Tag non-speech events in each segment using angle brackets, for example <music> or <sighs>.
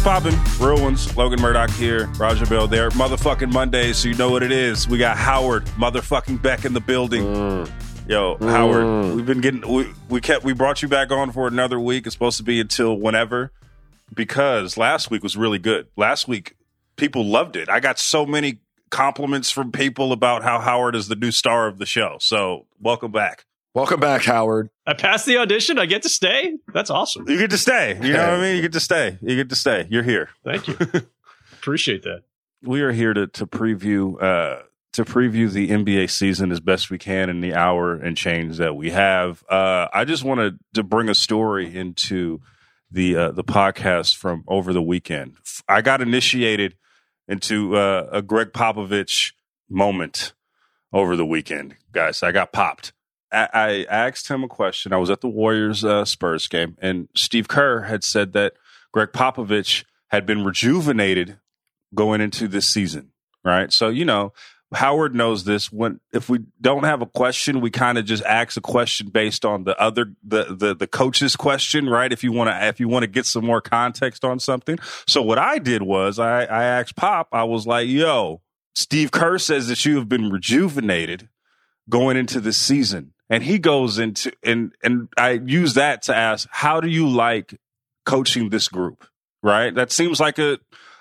What's poppin'? Real ones. Logan Murdock here. Raja Bell there. Motherfucking Monday, so you know what it is. We got Howard motherfucking Beck in the building. Mm. Yo, Howard, we've been getting we, we kept we brought you back on for another week. It's supposed to be until whenever because last week was really good. Last week people loved it. I got so many compliments from people about how Howard is the new star of the show. So, welcome back. Welcome back, Howard. I passed the audition. I get to stay. That's awesome. You get to stay. You know what I mean? You get to stay. You get to stay. You're here. Thank you. <laughs> Appreciate that. we are here to to preview uh to preview the NBA season as best we can in the hour and change that we have. Uh I just wanted to bring a story into the uh the podcast from over the weekend. I got initiated into uh, a Gregg Popovich moment over the weekend, guys. I got popped. I, asked him a question. I was at the Warriors uh, Spurs game, and Steve Kerr had said that Gregg Popovich had been rejuvenated going into this season, right? So, you know, Howard knows this. When if we don't have a question, we kind of just ask a question based on the other the the the coach's question, right? If you want to if you want to get some more context on something. So what I did was I I asked Pop. I was like, "Yo, Steve Kerr says that you have been rejuvenated going into this season." And he goes into and and I use that to ask, "How do you like coaching this group?" Right? That seems like a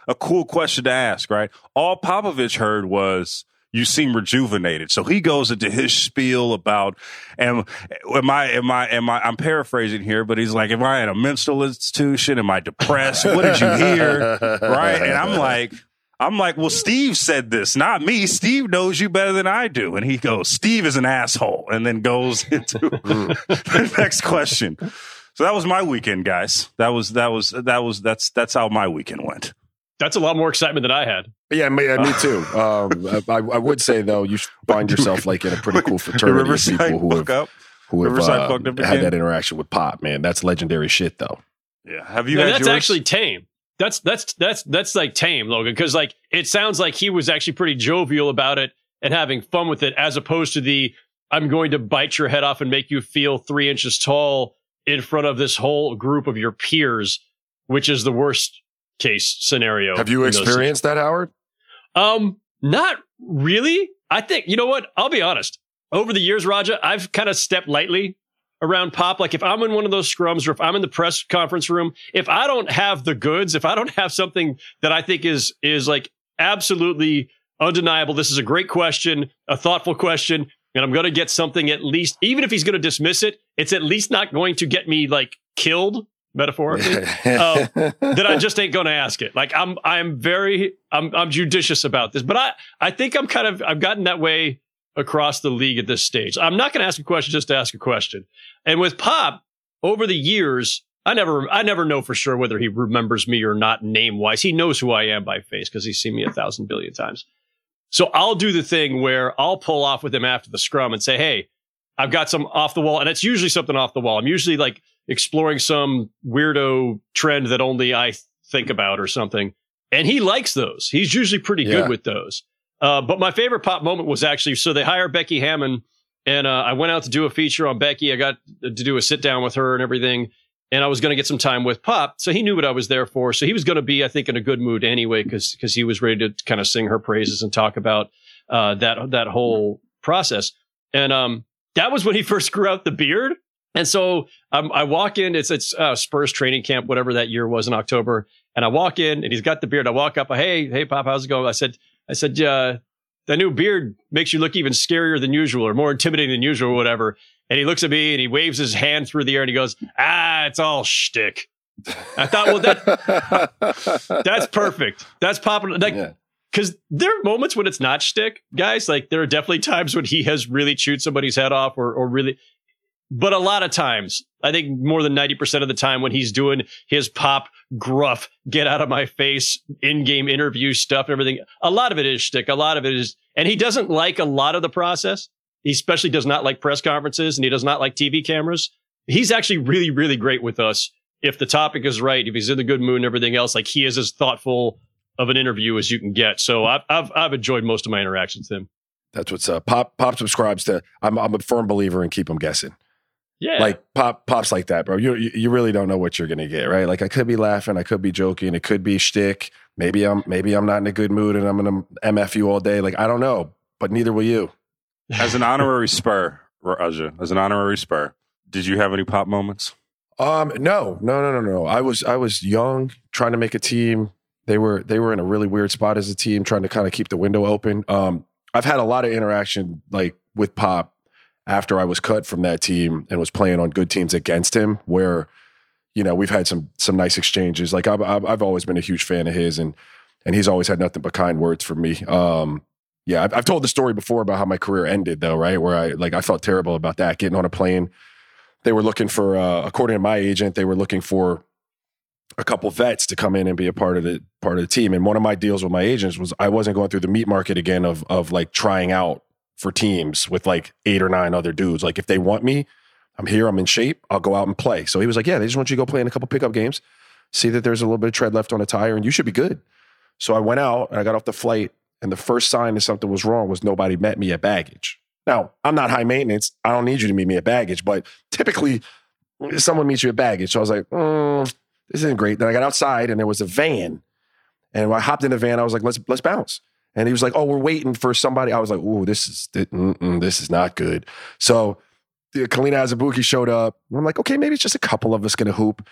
a cool question to ask, right? All Popovich heard was you seem rejuvenated. So he goes into his spiel about am am I am I am I I'm paraphrasing here, but he's like, Am I in a mental institution? Am I depressed? What did you hear? <laughs> right? And I'm like I'm like, well, Steve said this, not me. Steve knows you better than I do. And he goes, Steve is an asshole, and then goes <laughs> into the next question. So that was my weekend, guys. That was that was that was that's that's how my weekend went. That's a lot more excitement than I had. Yeah, me, me <laughs> too. Um, I, I would say though, you find yourself like in a pretty cool <laughs> fraternity of people who have, up. who have uh, up had that interaction with Pop. Man, that's legendary shit though. Yeah. Have you No, had that's yours? actually tame. That's that's that's that's like tame, Logan, because like it sounds like he was actually pretty jovial about it and having fun with it, as opposed to the I'm going to bite your head off and make you feel three inches tall in front of this whole group of your peers, which is the worst case scenario. Have you experienced that, Howard? Um, not really. I think you know what. I'll be honest. Over the years, Raja, I've kind of stepped lightly around Pop. Like if I'm in one of those scrums or if I'm in the press conference room, if I don't have the goods, if I don't have something that I think is is like absolutely undeniable, this is a great question, a thoughtful question, and I'm going to get something at least, even if he's going to dismiss it, it's at least not going to get me like killed metaphorically. <laughs> uh, that I just ain't going to ask it. Like I'm, I'm very, I'm, I'm judicious about this, but I, I think I'm kind of, I've gotten that way across the league at this stage. I'm not going to ask a question just to ask a question. And with Pop, over the years, I never, I never know for sure whether he remembers me or not name wise. He knows who I am by face because he's seen me a thousand billion times. So I'll do the thing where I'll pull off with him after the scrum and say, Hey, I've got some off the wall. And it's usually something off the wall. I'm usually like exploring some weirdo trend that only I think about or something. And he likes those. He's usually pretty yeah. good with those. Uh, but my favorite pop moment was actually so they hired Becky Hammon, and uh, I went out to do a feature on Becky. I got to do a sit down with her and everything, and I was going to get some time with Pop. So he knew what I was there for. So he was going to be, I think, in a good mood anyway, because because he was ready to kind of sing her praises and talk about uh, that that whole process. And um, that was when he <laughs> first grew out the beard. And so um, I walk in. It's it's uh, Spurs training camp, whatever that year was in October. And I walk in, and he's got the beard. I walk up. Hey, hey, Pop, how's it going? I said, I said, uh, that new beard makes you look even scarier than usual or more intimidating than usual or whatever. And he looks at me and he waves his hand through the air and he goes, ah, it's all shtick. I thought, well, that <laughs> that's perfect. That's popular. Like, because there are moments when it's not shtick, guys. Like, there are definitely times when he has really chewed somebody's head off or, or really, but a lot of times, I think more than 90% of the time when he's doing his pop gruff, get out of my face, in game interview stuff and everything, a lot of it is shtick. A lot of it is, and he doesn't like a lot of the process. He especially does not like press conferences and he does not like TV cameras. He's actually really, really great with us. If the topic is right, if he's in the good mood and everything else, like he is as thoughtful of an interview as you can get. So I've, I've, I've enjoyed most of my interactions with him. That's what's up. Pop, Pop subscribes to, I'm, I'm a firm believer in keep them guessing. Yeah. Like pop pops like that, bro. You you really don't know what you're gonna get, right? Like I could be laughing, I could be joking, it could be shtick. Maybe I'm maybe I'm not in a good mood and I'm gonna MF you all day. Like I don't know, but neither will you. <laughs> As an honorary spur, Raja, as an honorary spur, did you have any pop moments? Um, no, no, no, no, no. I was I was young, trying to make a team. They were they were in a really weird spot as a team, trying to kind of keep the window open. Um, I've had a lot of interaction like with Pop after I was cut from that team and was playing on good teams against him, where you know we've had some some nice exchanges. Like I've I've always been a huge fan of his, and and he's always had nothing but kind words for me. Um, yeah, I've, I've told the story before about how my career ended, though, right? Where I like I felt terrible about that getting on a plane. They were looking for, uh, according to my agent, they were looking for a couple vets to come in and be a part of the part of the team. And one of my deals with my agents was I wasn't going through the meat market again of of like trying out for teams with like eight or nine other dudes. Like if they want me, I'm here, I'm in shape, I'll go out and play. So he was like, Yeah, they just want you to go play in a couple pickup games, see that there's a little bit of tread left on a tire, and you should be good. So I went out and I got off the flight, and the first sign that something was wrong was nobody met me at baggage. Now, I'm not high maintenance. I don't need you to meet me at baggage, but typically someone meets you at baggage. So I was like, mm, this isn't great. Then I got outside and there was a van. And when I hopped in the van, I was like, let's let's bounce. And he was like, "Oh, we're waiting for somebody." I was like, "Ooh, this is this is not good." So, Kalina Azabuki showed up. I'm like, "Okay, maybe it's just a couple of us gonna hoop."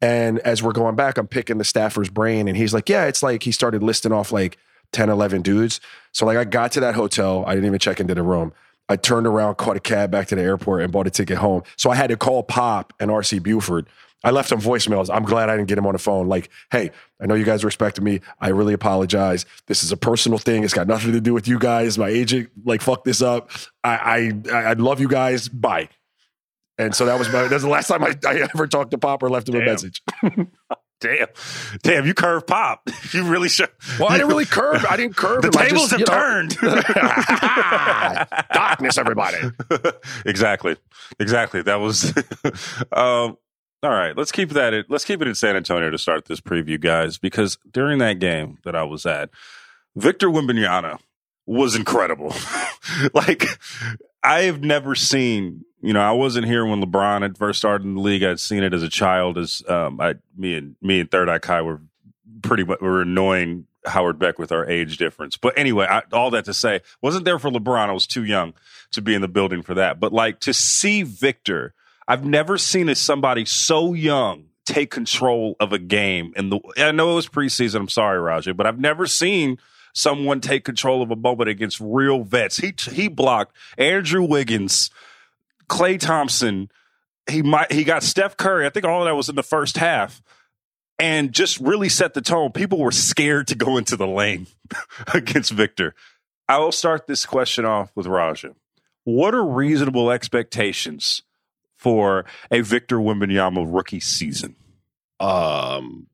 And as we're going back, I'm picking the staffer's brain, and he's like, "Yeah, it's like he started listing off like 10, 11 dudes." So like, I got to that hotel. I didn't even check into the room. I turned around, caught a cab back to the airport, and bought a ticket home. So I had to call Pop and RC Buford I left him voicemails. I'm glad I didn't get him on the phone. Like, hey, I know you guys respected me. I really apologize. This is a personal thing. It's got nothing to do with you guys. My agent like fucked this up. I I I love you guys. Bye. And so that was my that's the last time I, I ever talked to Pop or left him Damn. a message. <laughs> Damn, damn! You curve pop. <laughs> You really should. Well, I didn't really curve. I didn't curve. The tables just, have turned. <laughs> Darkness, everybody. exactly, exactly. That was. um, all right, let's keep that. At, let's keep it in San Antonio to start this preview, guys, because during that game that I was at, Victor Wembanyama was incredible. <laughs> like I've never seen. You know, I wasn't here when LeBron had first started in the league. I'd seen it as a child. As um, I, me and me and Third Eye Kai were pretty much were annoying Howard Beck with our age difference. But anyway, I, all that to say, wasn't there for LeBron. I was too young to be in the building for that. But like to see Victor I've never seen a, somebody so young take control of a game. And I know it was preseason. I'm sorry, Raja, but I've never seen someone take control of a moment against real vets. He he blocked Andrew Wiggins, Klay Thompson. He might he got Steph Curry. I think all of that was in the first half. And just really set the tone. People were scared to go into the lane <laughs> against Victor. I will start this question off with Raja. What are reasonable expectations for a Victor Wembanyama rookie season? Um,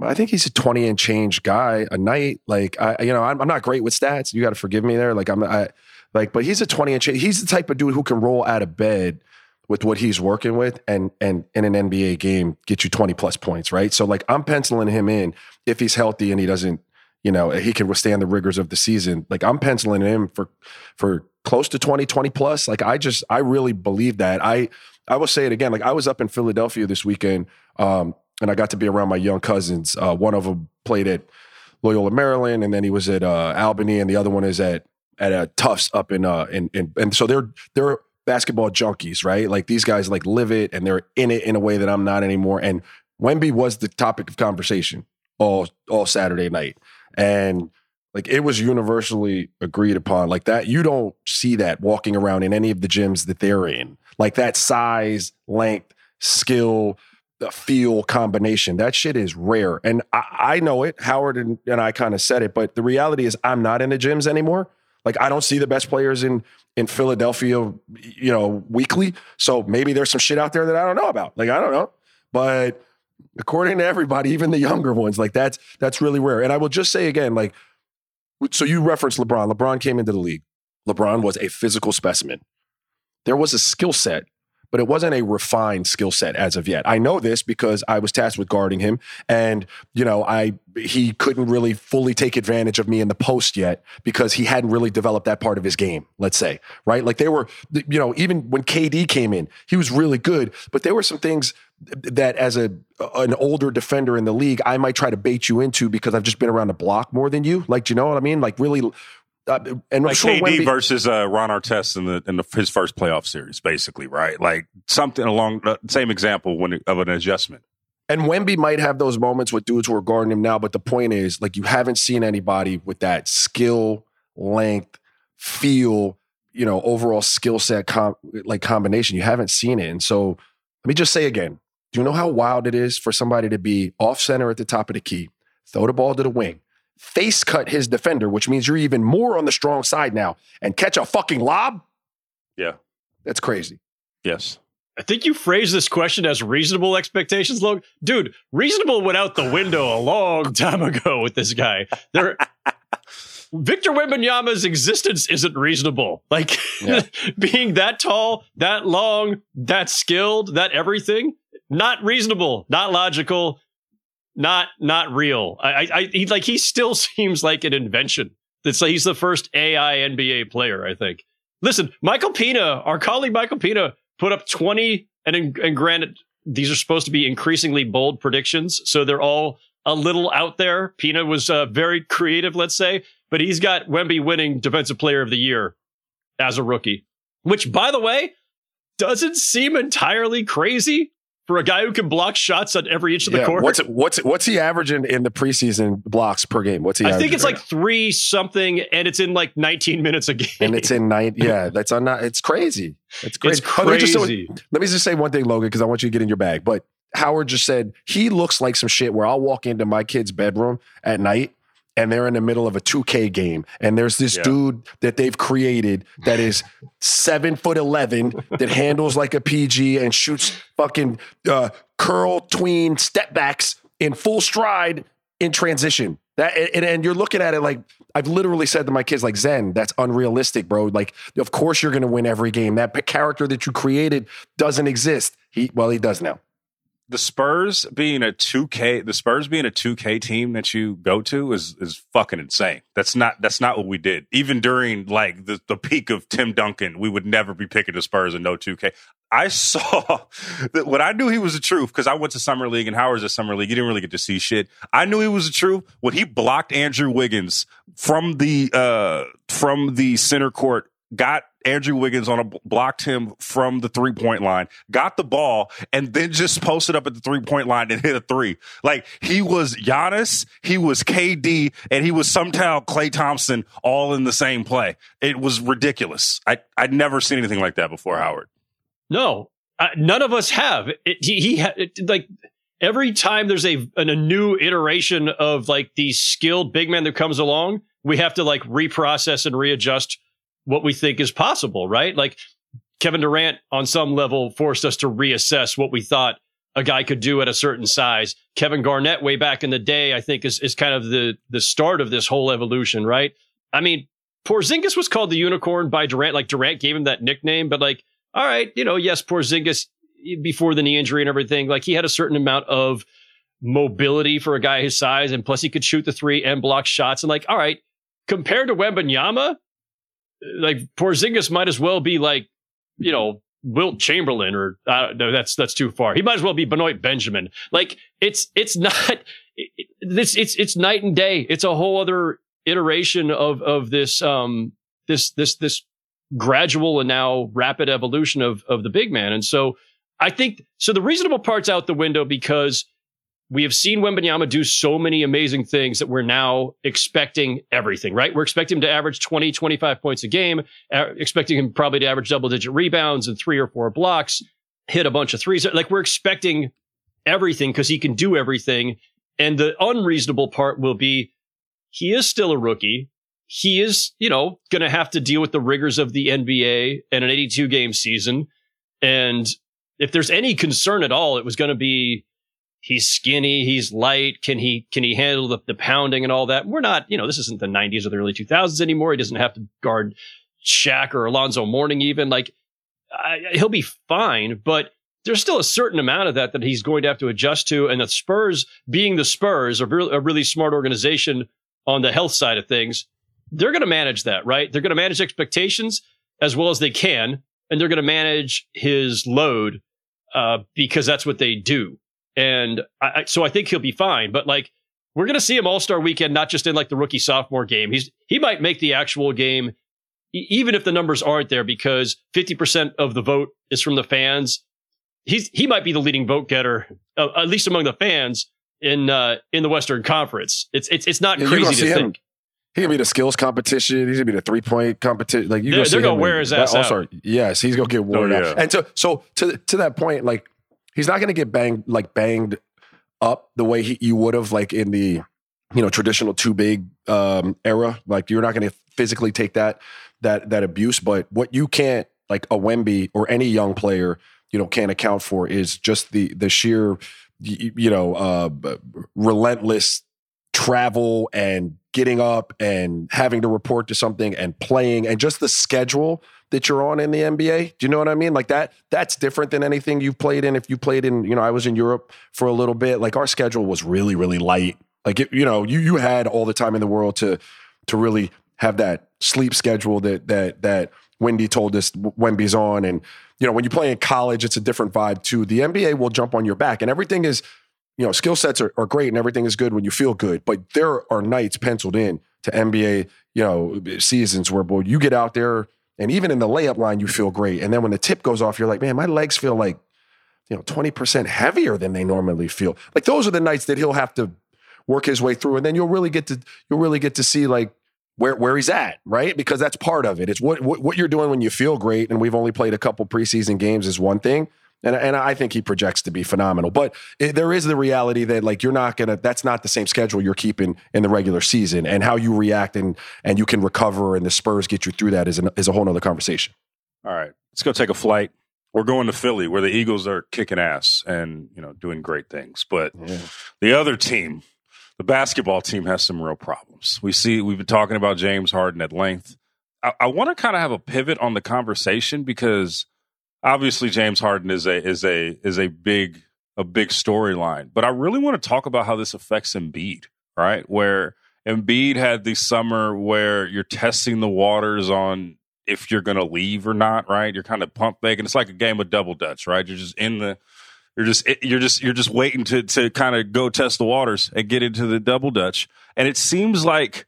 I think he's a 20 and change guy a night. Like I, you know, I'm, I'm not great with stats. You got to forgive me there. Like I'm, I, like, but he's a 20 and change. He's the type of dude who can roll out of bed with what he's working with and and in an NBA game get you 20 plus points, right? So like I'm penciling him in if he's healthy and he doesn't, you know, he can withstand the rigors of the season. Like I'm penciling him for for close to 20, 20 plus. Like I just I really believe that. I I will say it again. Like I was up in Philadelphia this weekend. Um, and I got to be around my young cousins. Uh, one of them played at Loyola, Maryland, and then he was at uh, Albany, and the other one is at at uh, Tufts up in uh in, in and so they're they're basketball junkies, right? Like these guys like live it and they're in it in a way that I'm not anymore. And Wemby was the topic of conversation all all Saturday night, and like it was universally agreed upon. Like that, you don't see that walking around in any of the gyms that they're in. Like that size, length, skill the feel combination. That shit is rare. And I, I know it. Howard and, and I kind of said it, but the reality is I'm not in the gyms anymore. Like I don't see the best players in in Philadelphia, you know, weekly. So maybe there's some shit out there that I don't know about. Like I don't know. But according to everybody, even the younger ones, like that's that's really rare. And I will just say again, like, so you referenced LeBron. LeBron came into the league. LeBron was a physical specimen. There was a skill set but it wasn't a refined skill set as of yet. I know this because I was tasked with guarding him, and you know, I he couldn't really fully take advantage of me in the post yet because he hadn't really developed that part of his game. Let's say, right? Like they were, you know, even when KD came in, he was really good, but there were some things that as a an older defender in the league, I might try to bait you into because I've just been around the block more than you. Like, do you know what I mean? Like, really uh, and like sure KD Wemby, versus uh, Ron Artest in the in the, his first playoff series, basically, right? Like something along the same example when of an adjustment. And Wemby might have those moments with dudes who are guarding him now, but the point is, like, you haven't seen anybody with that skill, length, feel, you know, overall skill set, com- like combination. You haven't seen it, and so let me just say again: Do you know how wild it is for somebody to be off center at the top of the key, throw the ball to the wing, face cut his defender, which means you're even more on the strong side now, and catch a fucking lob? Yeah. That's crazy. Yes. I think you phrased this question as reasonable expectations, Logan. Dude, reasonable went out the window a long <laughs> time ago with this guy. There <laughs> Victor Wembanyama's existence isn't reasonable. Like yeah. <laughs> being that tall, that long, that skilled, that everything, not reasonable, not logical, not not real. I, I, he like he still <laughs> seems like an invention. It's like he's the first AI NBA player. I think. Listen, Michael Pina, our colleague Michael Pina, put up twenty, and and granted, these are supposed to be increasingly bold predictions, so they're all a little out there. Pina was uh, very creative, let's say, but he's got Wemby winning Defensive Player of the Year as a rookie, which, by the way, doesn't seem entirely crazy for a guy who can block shots on every inch of the court. What's what's what's he averaging in the preseason blocks per game? What's he? I think it's right like three something, and it's in like 19 minutes a game. And it's in <laughs> nine. Yeah, that's on. It's crazy. It's crazy. It's crazy. Let, me just, let me just say one thing, Logan, because I want you to get in your bag. But Howard just said he looks like some shit where I'll walk into my kid's bedroom at night and they're in the middle of a 2K game. And there's this yeah. dude that they've created that is seven foot 11 that <laughs> handles like a PG and shoots fucking uh, curl, tween, step backs in full stride in transition. That and, and, you're looking at it like I've literally said to my kids, like Zen, that's unrealistic, bro. Like, of course you're going to win every game. That character that you created doesn't exist. He well, he does now the Spurs being a 2K, the Spurs being a 2K team that you go to is is fucking insane. That's not that's not what we did. Even during like the, the peak of Tim Duncan, we would never be picking the Spurs in no 2K. I <laughs> saw that when I knew he was the truth because I went to summer league and Howard's at summer league. You didn't really get to see shit. I knew he was the truth when he blocked Andrew Wiggins from the uh from the center court got Andrew Wiggins on a blocked him from the three point line, got the ball, and then just posted up at the three point line and hit a three. Like he was Giannis, he was KD, and he was somehow Klay Thompson all in the same play. It was ridiculous. I I'd never seen anything like that before, Howard. No, uh, none of us have. It, he, he it, like every time there's a an, a new iteration of like the skilled big man that comes along, we have to like reprocess and readjust what we think is possible, right? Like Kevin Durant on some level forced us to reassess what we thought a guy could do at a certain size. Kevin Garnett way back in the day, I think is is kind of the the start of this whole evolution, right? I mean, Porzingis was called the unicorn by Durant, like Durant gave him that nickname, but like, all right, you know, yes, Porzingis before the knee injury and everything, like he had a certain amount of mobility for a guy his size, and plus he could shoot the three and block shots. And like, all right, compared to Wembanyama, like Porzingis might as well be like, you know, Wilt Chamberlain or uh, no, that's that's too far. He might as well be Benoit Benjamin. Like it's it's <laughs> not this it's it's night and day. It's a whole other iteration of of this um this this this gradual and now rapid evolution of of the big man. And so I think so the reasonable part's out the window because we have seen Wembanyama do so many amazing things that we're now expecting everything, right? We're expecting him to average 20, 25 points a game, uh, expecting him probably to average double digit rebounds and three or four blocks, hit a bunch of threes. Like we're expecting everything because he can do everything. And the unreasonable part will be he is still a rookie. He is, you know, going to have to deal with the rigors of the NBA and an 82 game season. And if there's any concern at all, it was going to be he's skinny, he's light. Can he can he handle the, the pounding and all that? We're not, you know, this isn't the 90s or the early 2000s anymore. He doesn't have to guard Shaq or Alonzo Mourning even. Like I, he'll be fine, but there's still a certain amount of that that he's going to have to adjust to. And the Spurs, being the Spurs, are a really smart organization on the health side of things. They're going to manage that, right? They're going to manage expectations as well as they can, and they're going to manage his load uh, because that's what they do. And I, so I think he'll be fine. But like, we're going to see him All Star Weekend, not just in like the rookie sophomore game. He's he might make the actual game, e- even if the numbers aren't there, because fifty percent of the vote is from the fans. He's he might be the leading vote getter, uh, at least among the fans in uh, in the Western Conference. It's it's it's not Yeah, crazy gonna to think. him. He gonna be the skills competition. He's gonna be the three point competition. Like you They're- gonna see they're gonna wear in his that ass out. All-Star. Yes, he's gonna get worn Oh, out. And so so to to that point, like he's not gonna get banged like banged up the way he, you would have like in the you know traditional too big um, era. Like you're not gonna physically take that that that abuse. But what you can't like a Wemby or any young player you know can't account for is just the the sheer y- you know uh, relentless travel and getting up and having to report to something and playing and just the schedule that you're on in the NBA. Do you know what I mean? Like that that's different than anything you've played in. If you played in, you know, I was in Europe for a little bit. Like our schedule was really really light. Like it, you know, you you had all the time in the world to to really have that sleep schedule that that that Wendy told us Wemby's on and you know, when you play in college, it's a different vibe too. The NBA will jump on your back and everything is you know, skill sets are, are great and everything is good when you feel good, but there are nights penciled in to NBA, you know, seasons where boy, you get out there and even in the layup line, you feel great. And then when the tip goes off, you're like, man, my legs feel like, you know, 20% heavier than they normally feel. Like those are the nights that he'll have to work his way through. And then you'll really get to, you'll really get to see like where, where he's at, right? Because that's part of it. It's what, what, what you're doing when you feel great. And we've only played a couple preseason games is one thing. And, and I think he projects to be phenomenal. But it, there is the reality that like you're not gonna. That's not the same schedule you're keeping in the regular season, and how you react and and you can recover, and the Spurs get you through that is an, is a whole other conversation. All right, let's go take a flight. We're going to Philly, where the Eagles are kicking ass and you know doing great things. But the other team, the basketball team, has some real problems. We see we've been talking about James Harden at length. I, I want to kind of have a pivot on the conversation because obviously James Harden is a is a is a big a big storyline. But I really want to talk about how this affects Embiid, right? Where Embiid had the summer where you're testing the waters on if you're going to leave or not, right? You're kind of pump faking. It's like a game of double dutch, right? You're just in the you're just eh, you're just you're just waiting to to kind of go test the waters and get into the double dutch. And it seems like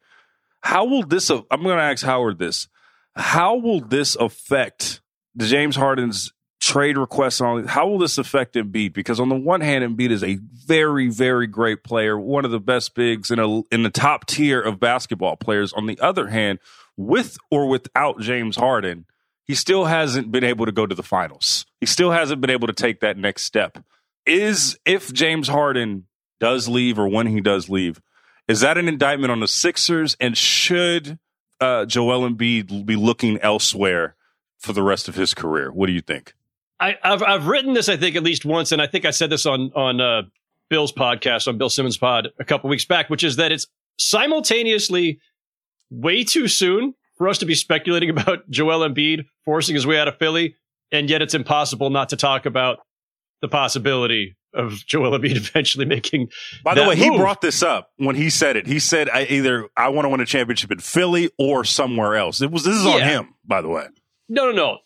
how will this I'm going to ask Howard this. How will this affect the James Harden's trade requests all how will this affect Embiid? Because on the one hand, Embiid is a very, very great player, one of the best bigs in a in the top tier of basketball players. On the other hand, with or without James Harden, he still hasn't been able to go to the finals. He still hasn't been able to take that next step. Is if James Harden does leave or when he does leave, is that an indictment on the Sixers? And should uh, Joel Embiid be looking elsewhere for the rest of his career? What do you think? I, have I've written this, I think, at least once, and I think I said this on on uh, Bill's podcast, on Bill Simmons' pod a couple weeks back, which is that it's simultaneously way too soon for us to be speculating <laughs> about Joel Embiid forcing his way out of Philly, and yet it's impossible not to talk about the possibility of Joel Embiid <laughs> eventually making. By the way, move. he brought this up when he said it. He said, "I either I want to win a championship in Philly or somewhere else." It was this is on Yeah. him, by the way. No, no, no,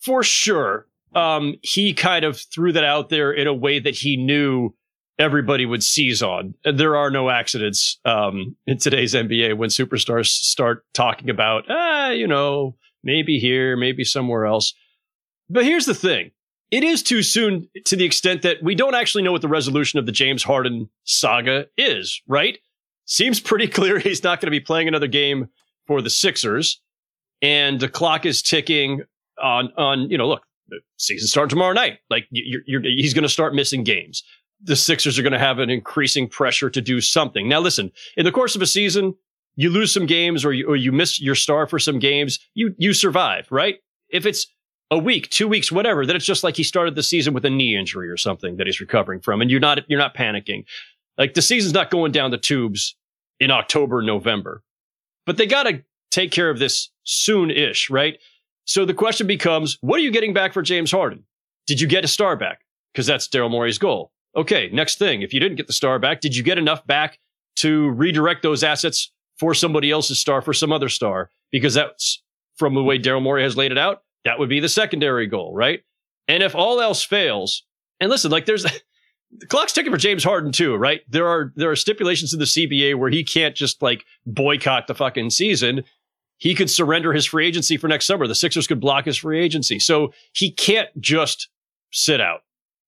for sure. Um, he kind of threw that out there in a way that he knew everybody would seize on. There are no accidents um, in today's NBA when superstars start talking about, ah, you know, maybe here, maybe somewhere else. But here's the thing. It is too soon to the extent that we don't actually know what the resolution of the James Harden saga is, right? Seems pretty <laughs> clear he's not going to be playing another game for the Sixers. And the clock is ticking on, on, you know, look, season starts tomorrow night. Like you're, you're, he's going to start missing games. The Sixers are going to have an increasing pressure to do something. Now, listen, in the course of a season, you lose some games or you, or you miss your star for some games. You, you survive, right? If it's a week, two weeks, whatever, then it's just like he started the season with a knee injury or something that he's recovering from. And you're not, you're not panicking. Like the season's not going down the tubes in October, November, but they got to take care of this soon ish, right? So the question becomes, what are you getting back for James Harden? Did you get a star back? Because that's Daryl Morey's goal. Okay, next thing. If you didn't get the star back, did you get enough back to redirect those assets for somebody else's star, for some other star? Because that's from the way Daryl Morey has laid it out, that would be the secondary goal, right? And if all else fails, and listen, like there's <laughs> the clock's ticking for James Harden too, right? There are there are stipulations in the CBA where he can't just like boycott the fucking season he could surrender his free agency for next summer. The Sixers could block his free agency. So he can't just sit out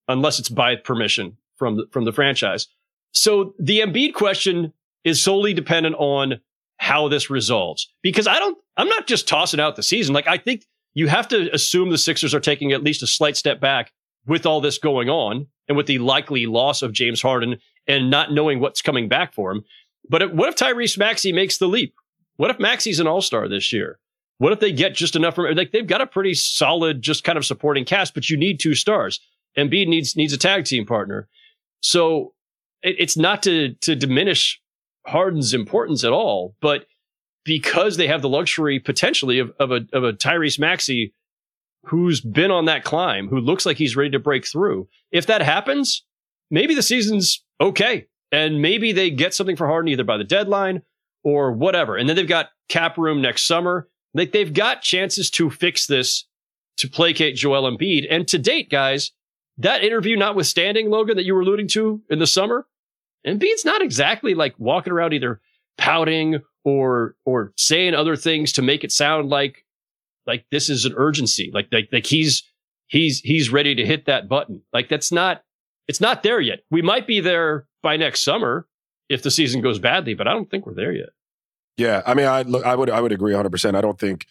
unless it's by permission from the, from the franchise. So the Embiid question is solely dependent on how this resolves because I don't, I'm not just tossing out the season. Like I think you have to assume the Sixers are taking at least a slight step back with all this going on and with the likely loss of James Harden and not knowing what's coming back for him. But what if Tyrese Maxey makes the leap? What if Maxey's an all star this year? What if they get just enough from like they've got a pretty solid, just kind of supporting cast, but you need two stars. Embiid needs needs a tag team partner. So it, it's not to to diminish Harden's importance at all, but because they have the luxury potentially of, of a of a Tyrese Maxey who's been on that climb, who looks like he's ready to break through. If that happens, maybe the season's okay. And maybe they get something for Harden either by the deadline or whatever. And then they've got cap room next summer. Like they've got chances to fix this to placate Joel Embiid. And to date, guys, that interview notwithstanding, Logan, that you were alluding to in the summer, Embiid's not exactly like walking around either pouting or or saying other things to make it sound like like this is an urgency. Like like like he's he's he's ready to hit that button. Like that's not it's not there yet. We might be there by next summer if the season goes badly, but I don't think we're there yet. Yeah, I mean, I look, I would, I would agree 100. percent I don't think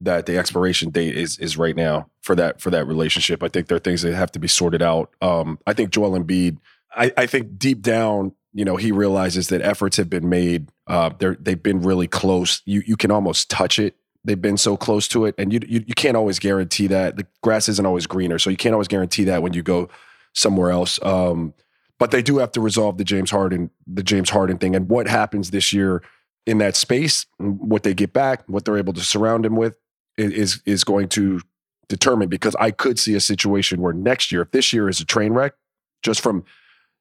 that the expiration date is is right now for that for that relationship. I think there are things that have to be sorted out. Um, I think Joel Embiid. I, I think deep down, you know, he realizes that efforts have been made. Uh, they're they've been really close. You you can almost touch it. They've been so close to it, and you, you you can't always guarantee that. The grass isn't always greener, so you can't always guarantee that when you go somewhere else. Um, but they do have to resolve the James Harden the James Harden thing and what happens this year in that space, what they get back, what they're able to surround him with is is going to determine because I could see a situation where next year, if this year is a train wreck, just from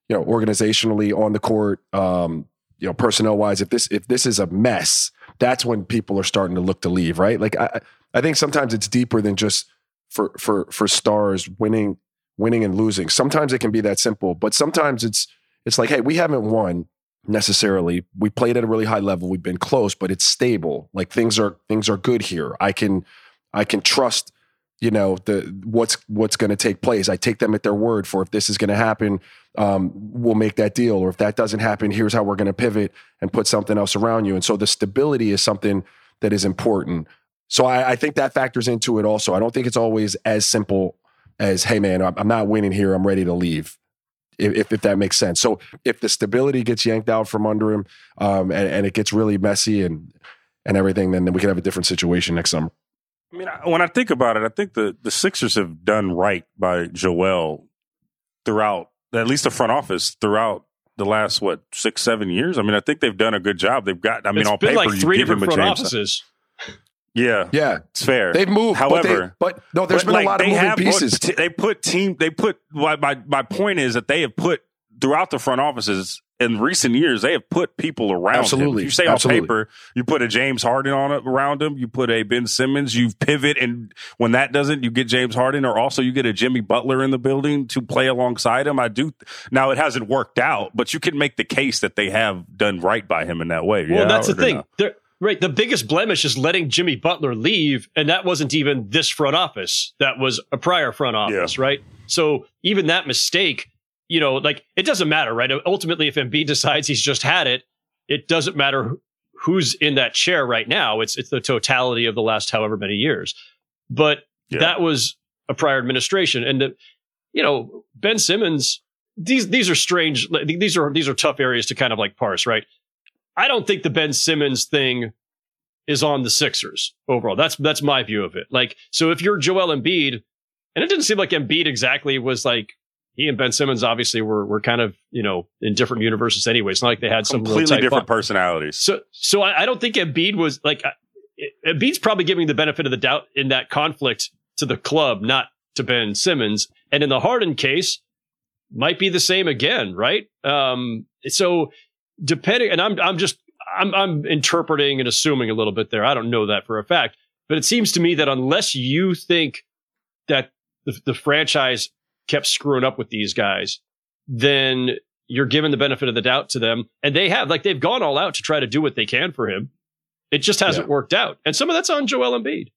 you know organizationally on the court, um, you know personnel wise, if this if this is a mess, that's when people are starting to look to leave, right? Like I I think sometimes it's deeper than just for for for stars winning winning and losing. Sometimes it can be that simple, but sometimes it's it's like, hey, we haven't won necessarily. We played at a really high level. We've been close, but it's stable. Like things are things are good here. I can I can trust you know the what's what's going to take place. I take them at their word for if this is going to happen, um, we'll make that deal, or if that doesn't happen, here's how we're going to pivot and put something else around you. And so the stability is something that is important. So I, I think that factors into it also. I don't think it's always as simple as, hey man, I'm not winning here, I'm ready to leave if, if that makes sense. So if the stability gets yanked out from under him um, and, and, it gets really messy and and everything, then, then we can have a different situation next summer. I mean, when I think about it, I think the the Sixers have done right by Joel throughout, at least the front office throughout the last what six seven years. I mean, I think they've done a good job. They've got. I mean, it's on been paper, like three different front James, offices. Yeah, yeah, it's fair. They've moved, however, but, they, but no, there's but been like, a lot of moving have pieces. Put, they put team. They put. My my point is that they have put throughout the front offices in recent years, they have put people around Absolutely. him. If you say Absolutely. on paper, you put a James Harden on around him, you put a Ben Simmons, you pivot, and when that doesn't, you get James Harden, or also you get a Jimmy Butler in the building to play alongside him. I do now it hasn't worked out, but you can make the case that they have done right by him in that way. Well, yeah, that's the thing. no? Right. The biggest blemish is letting Jimmy Butler leave. And that wasn't even this front office. That was a prior front office, right? So even that mistake, you know, like it doesn't matter, right? Ultimately, if Embiid <laughs> decides he's just had it, it doesn't matter who's in that chair right now. It's it's the totality of the last however many years. But Yeah. that was a prior administration, and the, you know, Ben Simmons. These these are strange. These are these are tough areas to kind of like parse, right? I don't think the Ben Simmons thing is on the Sixers overall. That's that's my view of it. Like, so if you're Joel Embiid, and it didn't seem like Embiid exactly was like he and Ben Simmons obviously were were kind of you know in different universes anyway. It's not like they had some completely different bond. personalities. So so I, I don't think Embiid was like Embiid's probably giving the benefit of the doubt in that conflict to the club, not to Ben Simmons. And in the Harden case, might be the same again, right? Um, so depending, and I'm I'm just I'm I'm interpreting and assuming a little bit there. I don't know that for a fact, but it seems to me that unless you think that the, the franchise kept screwing up with these guys, then you're giving the benefit of the doubt to them, and they have like they've gone all out to try to do what they can for him. It just hasn't worked out, and some of that's on Joel Embiid.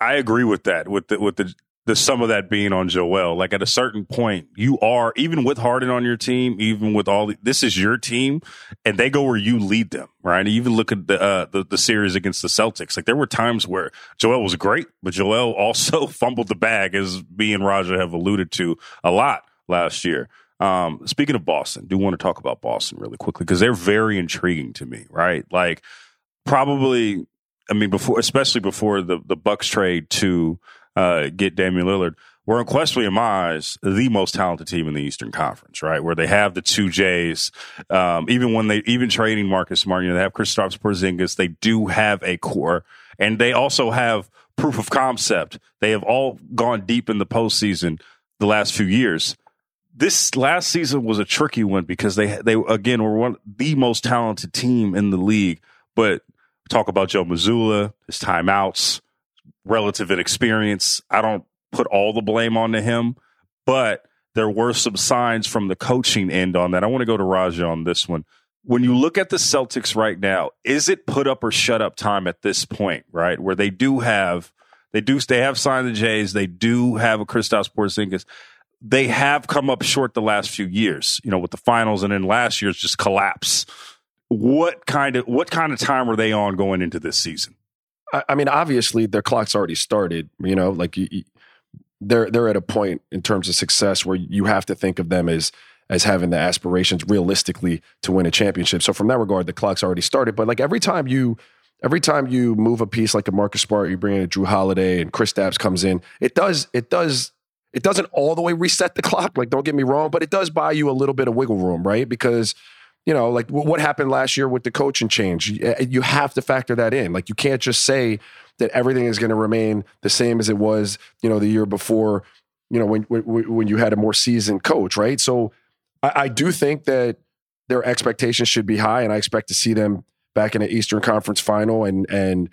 I agree with that. With the with the the some of that being on Joel. Like at a certain point, you are even with Harden on your team, even with all the, this is your team, and they go where you lead them, right? even look at the, uh, the the series against the Celtics. Like there were times where Joel was great, but Joel <laughs> also fumbled the bag, as me and Raja have alluded to a lot last year. Um, speaking of Boston, do want to talk about Boston really quickly because they're very intriguing to me, right? Like probably, I mean, before especially before the the Bucks trade to uh, get Damian Lillard, were unquestionably in my eyes the most talented team in the Eastern Conference, right? Where they have the two J's, um, even when they even trading Marcus Smart, you know, they have Kristaps Porzingis, they do have a core, and they also have proof of concept. They have all gone deep in the postseason the last few years. This last season was a tricky one because they they again were one the most talented team in the league, but talk about Joe Mazzulla, his timeouts, relative inexperience. I don't put all the blame onto him, but there were some signs from the coaching end on that. I want to go to Raja on this one. When you look at the Celtics right now, is it put up or shut up time at this point, right? Where they do have they do they have signed the Jays, they do have a Kristaps Porzingis. They have come up short the last few years, you know, with the finals and then last year's just collapse. What kind of what kind of time were they on going into this season? I, I mean, obviously their clock's already started. You know, like you, you- they're they're at a point in terms of success where you have to think of them as as having the aspirations realistically to win a championship. So from that regard, the clock's already started. But like every time you every time you move a piece like a Marcus Smart, you bring in a Jrue Holiday and Kristaps comes in, it does it does it doesn't all the way reset the clock. Like don't get me wrong, but it does buy you a little bit of wiggle room, right? Because you know, like wh- what happened last year with the coaching change. You, eh, you have to factor that in. Like you can't just say that everything is going to remain the same as it was, you know, the year before. You know, when when, when you had a more seasoned coach, right? So I, I do think that their expectations should be high, and I expect to see them back in the Eastern Conference Final, and and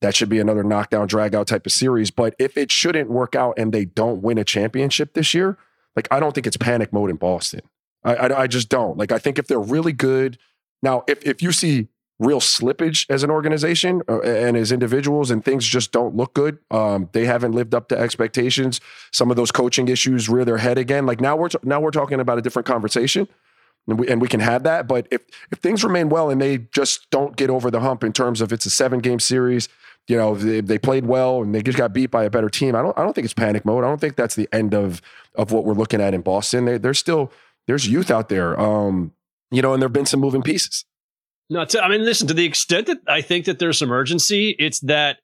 that should be another knockdown, drag out type of series. But if it shouldn't work out and they don't win a championship this year, like I don't think it's panic mode in Boston. I, I, I just don't. Like, I think if they're really good Now, if if you see real slippage as an organization uh, and as individuals and things just don't look good um, they haven't lived up to expectations some of those coaching issues rear their head again like now we're t- now we're talking about a different conversation and we, and we can have that but if if things remain well and they just don't get over the hump in terms of it's a seven game series you know they, they played well and they just got beat by a better team i don't i don't think it's panic mode i don't think that's the end of of what we're looking at in boston They, they're still there's youth out there um you know and there've been some moving pieces no, I mean, listen, to the extent that I think that there's some urgency, it's that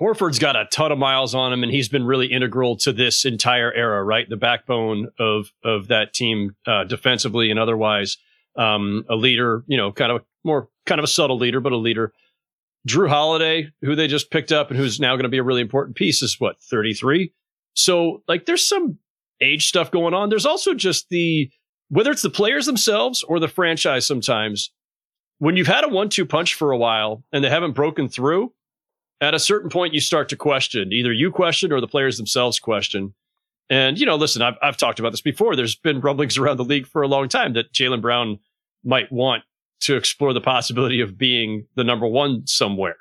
Horford's got a ton of miles on him, and he's been really integral to this entire era, right? The backbone of of that team, uh, defensively and otherwise. Um, a leader, you know, kind of more kind of a subtle leader, but a leader. Jrue Holiday, who they just picked up and who's now going to be a really important piece, is what 33. So, like, there's some age stuff going on. There's also just the whether it's the players themselves or the franchise sometimes when you've had a one two punch for a while and they haven't broken through, at a certain point you start to question. Either you question or the players themselves question. And, you know, listen, I've, I've talked about this before. There's been rumblings <laughs> around the league for a long time that Jaylen Brown might want to explore the possibility of being the number one somewhere.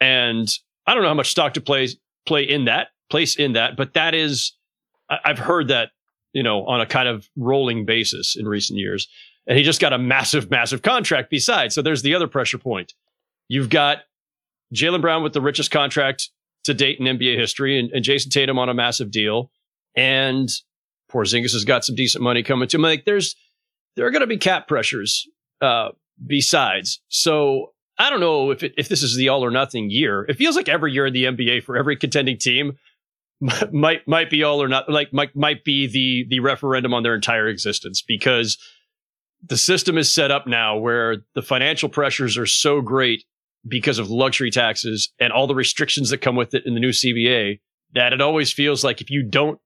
And I don't know how much stock to play play in that place in that, but that is I've heard that, you know, on a kind of rolling basis in recent years and he just got a massive, massive contract besides. So there's the other pressure point. You've got Jaylen Brown with the richest contract to date in NBA history, and, and Jayson Tatum on a massive deal, and Porzingis has got some decent money coming to him. Like there's there are going to be cap pressures uh, besides. So I don't know if it, if this is the all or nothing year. It feels like every year in the NBA for every contending team <laughs> might might be all or not like might might be the the referendum on their entire existence because the system is set up now where the financial pressures are so great because of luxury taxes and all the restrictions that come with it in the new CBA that it always feels like if you don't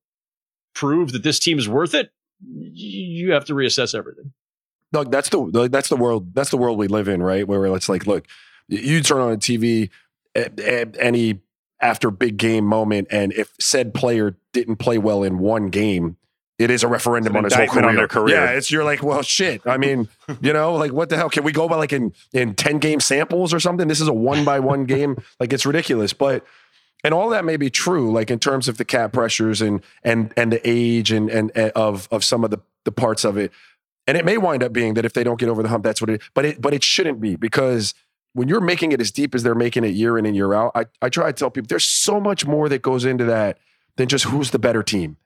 prove that this team is worth it, you have to reassess everything. Look, that's the that's the world that's the world we live in, right? Where it's like, look, you turn on a TV any after big game moment, and if said player didn't play well in one game, it is a referendum on his whole career. on their career. Yeah, it's you're like, well, shit. I mean, <laughs> you know, like what the hell? Can we go by like in in ten game samples or something? This is a one by one game. <laughs> Like it's ridiculous, but and all that may be true, like in terms of the cap pressures and and and the age and and, and of of some of the the parts of it. And it may wind up being that if they don't get over the hump, that's what it. But it but it shouldn't be because when you're making it as deep as they're making it year in and year out, I I try to tell people there's so much more that goes into that than just who's the better team.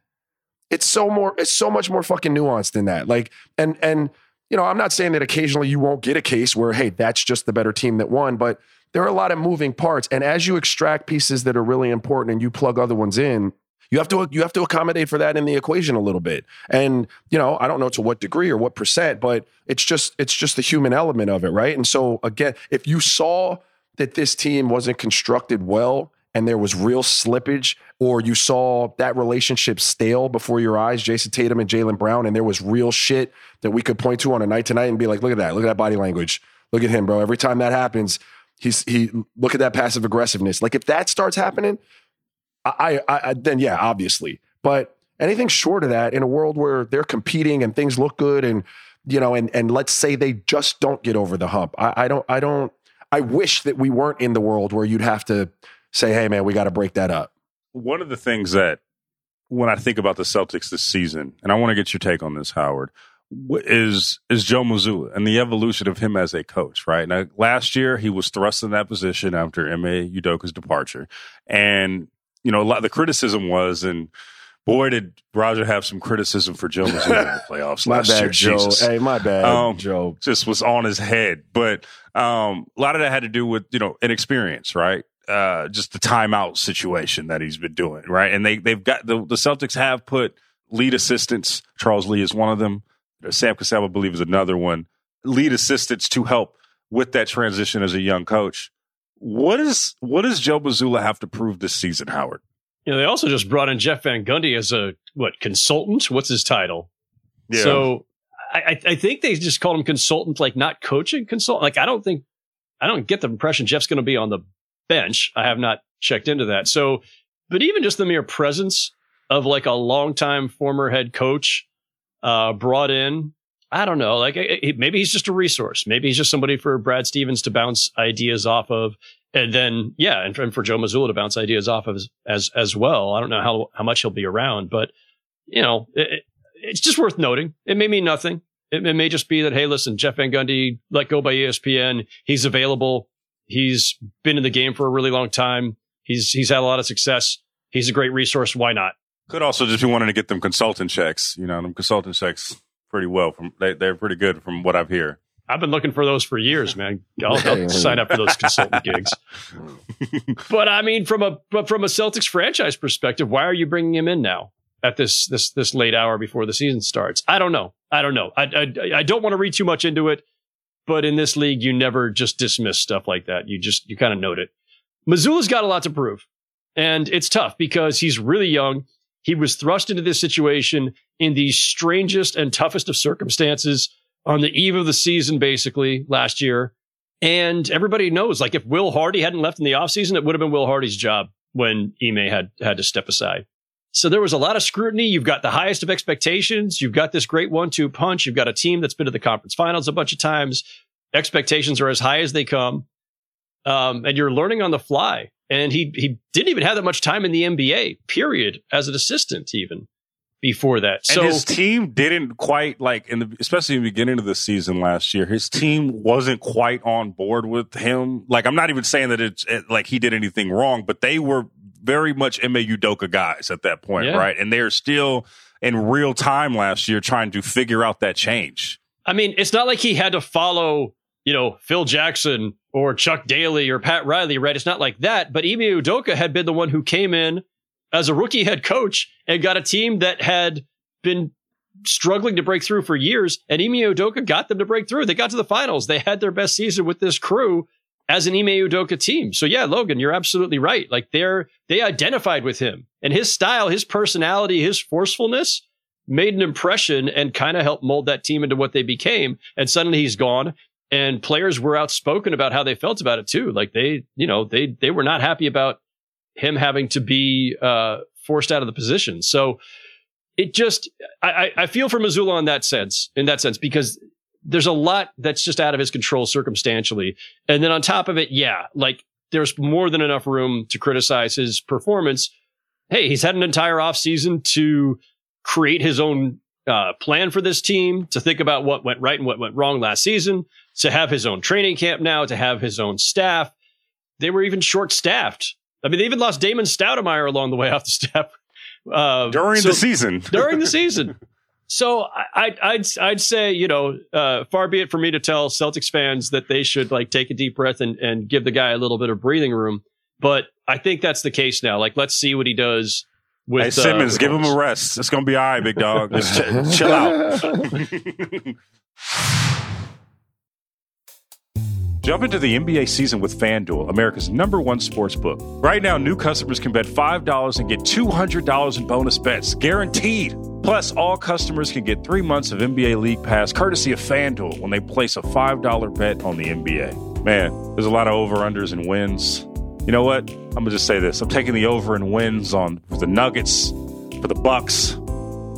It's so more it's so much more fucking nuanced than that. Like and and you know i'm not saying that occasionally you won't get a case where hey that's just the better team that won but there are a lot of moving parts. And as you extract pieces that are really important and you plug other ones in you have to you have to accommodate for that in the equation a little bit and you know i don't know to what degree or what percent but it's just it's just the human element of it right and so again if you saw that this team wasn't constructed well and there was real slippage, or you saw that relationship stale before your eyes, Jayson Tatum and Jaylen Brown, and there was real shit that we could point to on a night to night and be like, look at that, look at that body language, look at him, bro. Every time that happens, he's he look at that passive aggressiveness. Like if that starts happening, I, I, I then yeah, obviously, but anything short of that in a world where they're competing and things look good and you know and and let's say they just don't get over the hump I, I don't i don't i wish that we weren't in the world where you'd have to say, hey, man, we got to break that up. One of the things that when I think about the Celtics this season, and I want to get your take on this, Howard, is is Joe Mazzulla and the evolution of him as a coach, right? Now, last year he was thrust in that position after Ime Udoka's departure, and you know a lot. of The criticism was, and boy, did Raja have some criticism for Joe in the <laughs> playoffs my last bad, year. Joe. Jesus. Hey, my bad, Um, Joe. just was on his head. But um, a lot of that had to do with you know inexperience, right? Uh, just the timeout situation that he's been doing, right? And they they've got the, the Celtics have put lead assistants. Charles Lee is one of them. Sam Cassell, I believe, is another one. Lead assistants to help with that transition as a young coach. What is what does Joe Mazzulla have to prove this season, Howard? You know, they also just brought in Jeff Van Gundy as a what consultant? What's his title? Yeah. So I, I think they just called him consultant, like not coaching consultant. Like I don't think I don't get the impression Jeff's going to be on the bench. I have not checked into that. So, but even just the mere presence of like a longtime former head coach uh, brought in I don't know. Like maybe he's just a resource. Maybe he's just somebody for Brad Stevens to bounce ideas off of, and then yeah, and, and for Joe Mazzulla to bounce ideas off of as, as, as well. I don't know how how much he'll be around, but you know, it, it's just worth noting. It may mean nothing. It, it may just be that hey, listen, Jeff Van Gundy let go by ESPN. He's available. He's been in the game for a really long time. He's he's had a lot of success. He's a great resource. Why not? Could also just be wanting to get them consultant checks. You know, them consultant checks pretty well. From they, they're pretty good from what I've hear. I've been looking for those for years, man. <laughs> I'll, I'll sign up for those consultant gigs. <laughs> but I mean, from a but from a Celtics franchise perspective, why are you bringing him in now at this this this late hour before the season starts? I don't know. I don't know. I I, I don't want to read too much into it, but in this league, you never just dismiss stuff like that. You just you kind of note it. Mazzulla's got a lot to prove, and it's tough because he's really young. He was thrust into this situation in the strangest and toughest of circumstances on the eve of the season, basically last year. And everybody knows, like, if Will Hardy hadn't left in the offseason, it would have been Will Hardy's job when Ime had had to step aside. So there was a lot of scrutiny. You've got the highest of expectations. You've got this great one two punch. You've got a team that's been to the conference finals a bunch of times. Expectations are as high as they come. Um, and you're learning on the fly and he he didn't even have that much time in the NBA. Period, as an assistant, even before that. So and his team didn't quite like in the especially in the beginning of the season last year. His team wasn't quite on board with him. Like I'm not even saying that it's it, like he did anything wrong, but they were very much Ime Udoka guys at that point, yeah. right? And they're still in real time last year trying to figure out that change. I mean, it's not like he had to follow you know, Phil Jackson or Chuck Daly or Pat Riley, right? It's not like that. But Ime Udoka had been the one who came in as a rookie head coach and got a team that had been struggling to break through for years. And Ime Udoka got them to break through. They got to the finals. They had their best season with this crew as an Ime Udoka team. So yeah, Logan, you're absolutely right. Like they're they identified with him and his style, his personality, his forcefulness made an impression and kind of helped mold that team into what they became. And suddenly he's gone and players were outspoken about how they felt about it too. Like they, you know, they they were not happy about him having to be uh, forced out of the position. So it just, I, I feel for Mazzulla in that sense, in that sense, because there's a lot that's just out of his control circumstantially, and then on top of it, yeah, like there's more than enough room to criticize his performance. Hey, he's had an entire offseason to create his own uh, plan for this team, to think about what went right and what went wrong last season, to have his own training camp now, to have his own staff. They were even short staffed. I mean, they even lost Damon Stoudamire along the way off the step uh, during so, the season. <laughs> <laughs> during the season. So I, would I'd, I'd say you know uh, far be it for me to tell Celtics fans that they should like take a deep breath and, and give the guy a little bit of breathing room. But I think that's the case now. Like let's see what he does with hey, Simmons, uh, give him a rest. It's gonna be all right, big dog. Just <laughs> ch- chill out. Jump into the NBA season with FanDuel, America's number one sports book. Right now, new customers can bet $5 and get $200 in bonus bets, guaranteed. Plus, all customers can get three months of NBA League Pass courtesy of FanDuel when they place a $5 bet on the NBA. Man, there's a lot of over-unders and wins. You know what? I'm gonna just say this. I'm taking the over and wins on for the Nuggets, for the Bucks,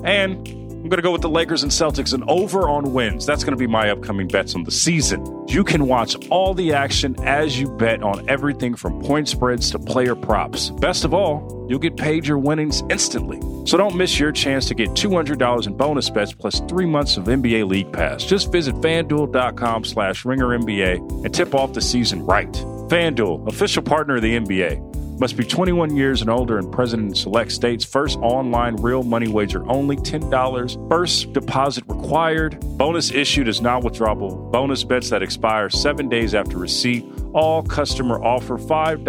and I'm going to go with the Lakers and Celtics and over on wins. That's going to be my upcoming bets on the season. You can watch all the action as you bet on everything from point spreads to player props. Best of all, you'll get paid your winnings instantly. So don't miss your chance to get $200 in bonus bets plus three months of NBA League Pass. Just visit fanduel.com slash ringernba and tip off the season right. FanDuel, official partner of the NBA. Must be 21 years and older and present in select states. First online real money wager only $10. First deposit required. Bonus issued is not withdrawable. Bonus bets that expire seven days after receipt. All customer offer $5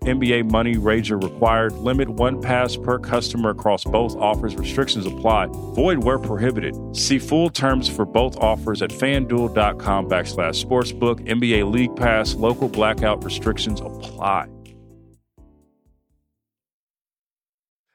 NBA money wager required. Limit one pass per customer across both offers. Restrictions apply. Void where prohibited. See full terms for both offers at fanduel.com backslash sportsbook. NBA League Pass. Local blackout restrictions apply.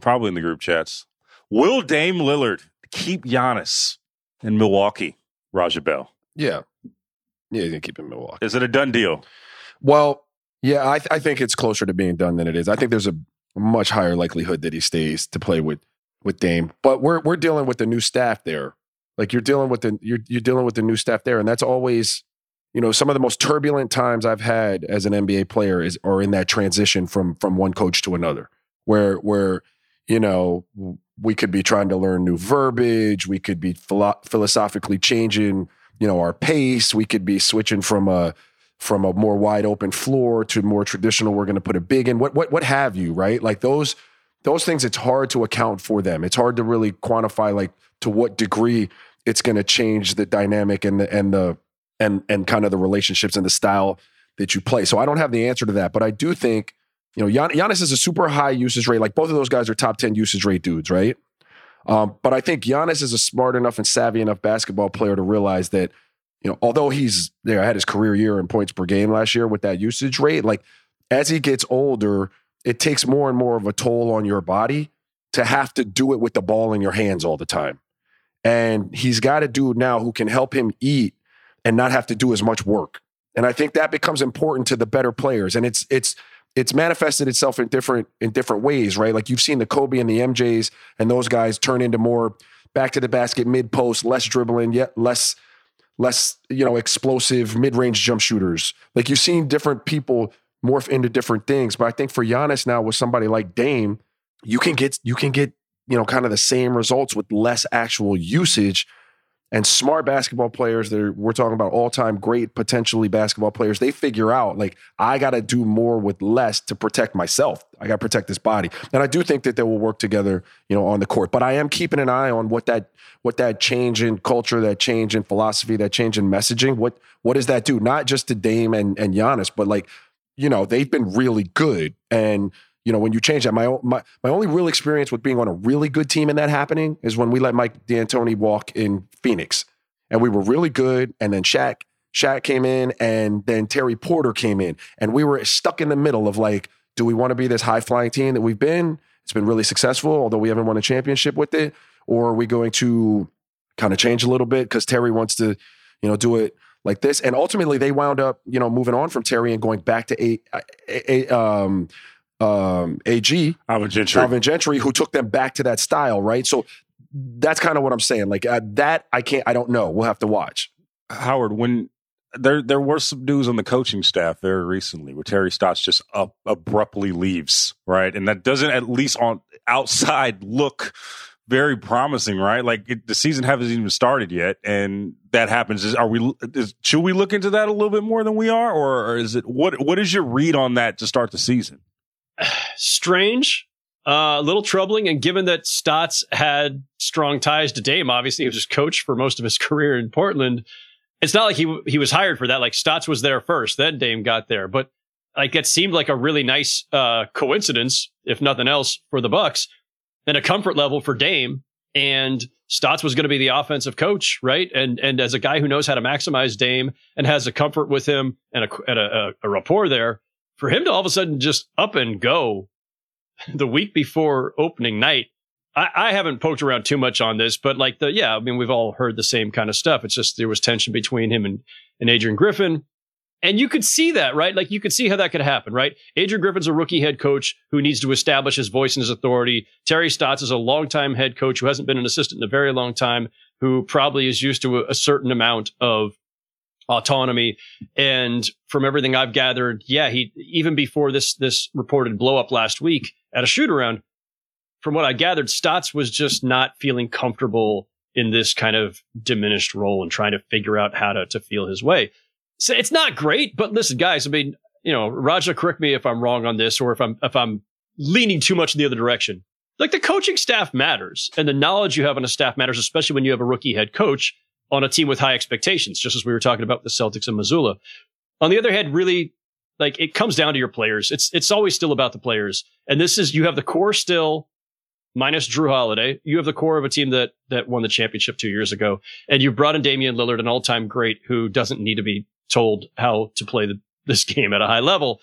probably in the group chats. Will Dame Lillard keep Giannis in Milwaukee? Raja Bell. Yeah, yeah, he's gonna keep him in Milwaukee. Is it a done deal? Well, yeah, I, th- I think it's closer to being done than it is. I think there's a much higher likelihood that he stays to play with with Dame. But we're we're dealing with the new staff there. Like you're dealing with the you're you're dealing with the new staff there, and that's always you know some of the most turbulent times I've had as an NBA player is or in that transition from from one coach to another, where where you know, we could be trying to learn new verbiage. We could be philo- philosophically changing, you know, our pace. We could be switching from a from a more wide open floor to more traditional. We're going to put a big in. What what what have you? Right? Like those those things. It's hard to account for them. It's hard to really quantify like to what degree it's going to change the dynamic and the and the and and kind of the relationships and the style that you play. So I don't have the answer to that, but I do think you know, Gian- Giannis is a super high usage rate. Like both of those guys are top 10 usage rate dudes, right? Um, but I think Giannis is a smart enough and savvy enough basketball player to realize that, you know, although he's there, had his career year in points per game last year with that usage rate, like as he gets older, it takes more and more of a toll on your body to have to do it with the ball in your hands all the time. And he's got a dude now who can help him eat and not have to do as much work. And I think that becomes important to the better players. And it's it's it's manifested itself in different in different ways, right? Like you've seen the Kobe and the MJs and those guys turn into more back to the basket, mid post, less dribbling, yet less less you know explosive mid range jump shooters. Like you've seen different people morph into different things, but I think for Giannis now with somebody like Dame, you can get you can get you know kind of the same results with less actual usage and smart basketball players that are, we're talking about all time great potentially basketball players they figure out like i got to do more with less to protect myself. I got to protect this body. And i do think that they will work together you know on the court. But i am keeping an eye on what that what that change in culture that change in philosophy that change in messaging what what does that do? Not just to Dame and and Giannis but like you know they've been really good. And you know, when you change that, my my my only real experience with being on a really good team and that happening is when we let Mike D'Antoni walk in Phoenix, and we were really good, and then Shaq Shaq came in, and then Terry Porter came in, and we were stuck in the middle of like, do we want to be this high flying team that we've been? It's been really successful, although we haven't won a championship with it, or are we going to kind of change a little bit because Terry wants to, you know, do it like this? And ultimately, they wound up, you know, moving on from Terry and going back to a, a, a um um, AG, Alvin Gentry. Alvin Gentry, who took them back to that style, right? So that's kind of what I'm saying. Like uh, that, I can't, I don't know. We'll have to watch. Howard, when there there were some news on the coaching staff very recently where Terry Stotts just up, abruptly leaves, right? And that doesn't at least on outside look very promising, right? Like it, the season hasn't even started yet, and that happens. Is are we? Is, should we look into that a little bit more than we are, or, or is it what? What is your read on that to start the season? <sighs> strange, uh, a little troubling. And given that Stotts had strong ties to Dame, obviously he was his coach for most of his <laughs> career in Portland. It's not like he he was hired for that. Like Stotts was there first, then Dame got there. But like it seemed like a really nice uh, coincidence, if nothing else, for the Bucks and a comfort level for Dame. And Stotts was going to be the offensive coach, right? And and as a guy who knows how to maximize Dame and has a comfort with him and a and a, a rapport there, for him to all of a sudden just up and go <laughs> the week before opening night, I, I, haven't poked around too much on this, but like the yeah, I mean we've all heard the same kind of stuff. It's just there was tension between him and, and Adrian Griffin. And you could see that, right? Like you could see how that could happen, right? Adrian Griffin's a rookie head coach who needs to establish his voice and his authority. Terry Stotts is a longtime head coach who hasn't been an assistant in a very long time, who probably is used to a, a certain amount of autonomy. And from everything I've gathered, yeah, he even before this this reported blow up last week at a shoot around, from what I gathered, Stotts was just not feeling comfortable in this kind of diminished role and trying to figure out how to to feel his way so it's not great, but listen, guys, I mean, you know, Raja, correct me if I'm wrong on this or if I'm if I'm leaning too much in the other direction. Like the coaching staff matters and the knowledge you have on a staff matters, especially when you have a rookie head coach on a team with high expectations, just as we were talking about the Celtics and Mazzulla. On the other hand, really like it comes down to your players. It's it's always still about the players. And this is you have the core still minus Jrue Holiday. You have the core of a team that that won the championship two years ago. And you brought in Damian Lillard, an all-time great who doesn't need to be told how to play the, this <laughs> game at a high level.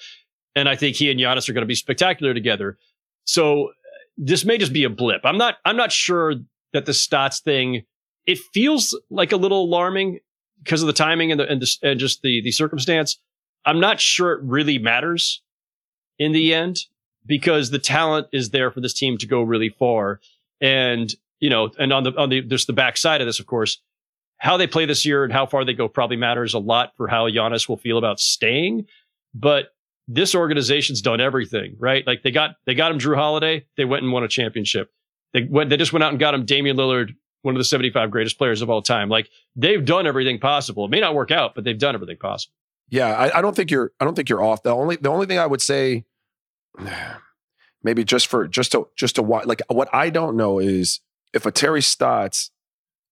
And I think he and Giannis are going to be spectacular together. So uh, this may just be a blip. I'm not, I'm not sure that the Stotts thing, it feels like a little alarming because of the timing and the, and, the, and just the, the circumstance. I'm not sure it really matters in the end because the talent is there for this team to go really far. And, you know, and on the, on the, there's the backside of this, of course, how they play this year and how far they go probably matters a lot for how Giannis will feel about staying. But this organization's done everything, right? Like they got they got him Jrue Holiday, they went and won a championship. They went they just went out and got him Damian Lillard, one of the 75 greatest players of all time. Like they've done everything possible. It may not work out, but they've done everything possible. Yeah, I, I don't think you're I don't think you're off. The only the only thing I would say <sighs> maybe just for just to just to watch like what I don't know is if a Terry Stotts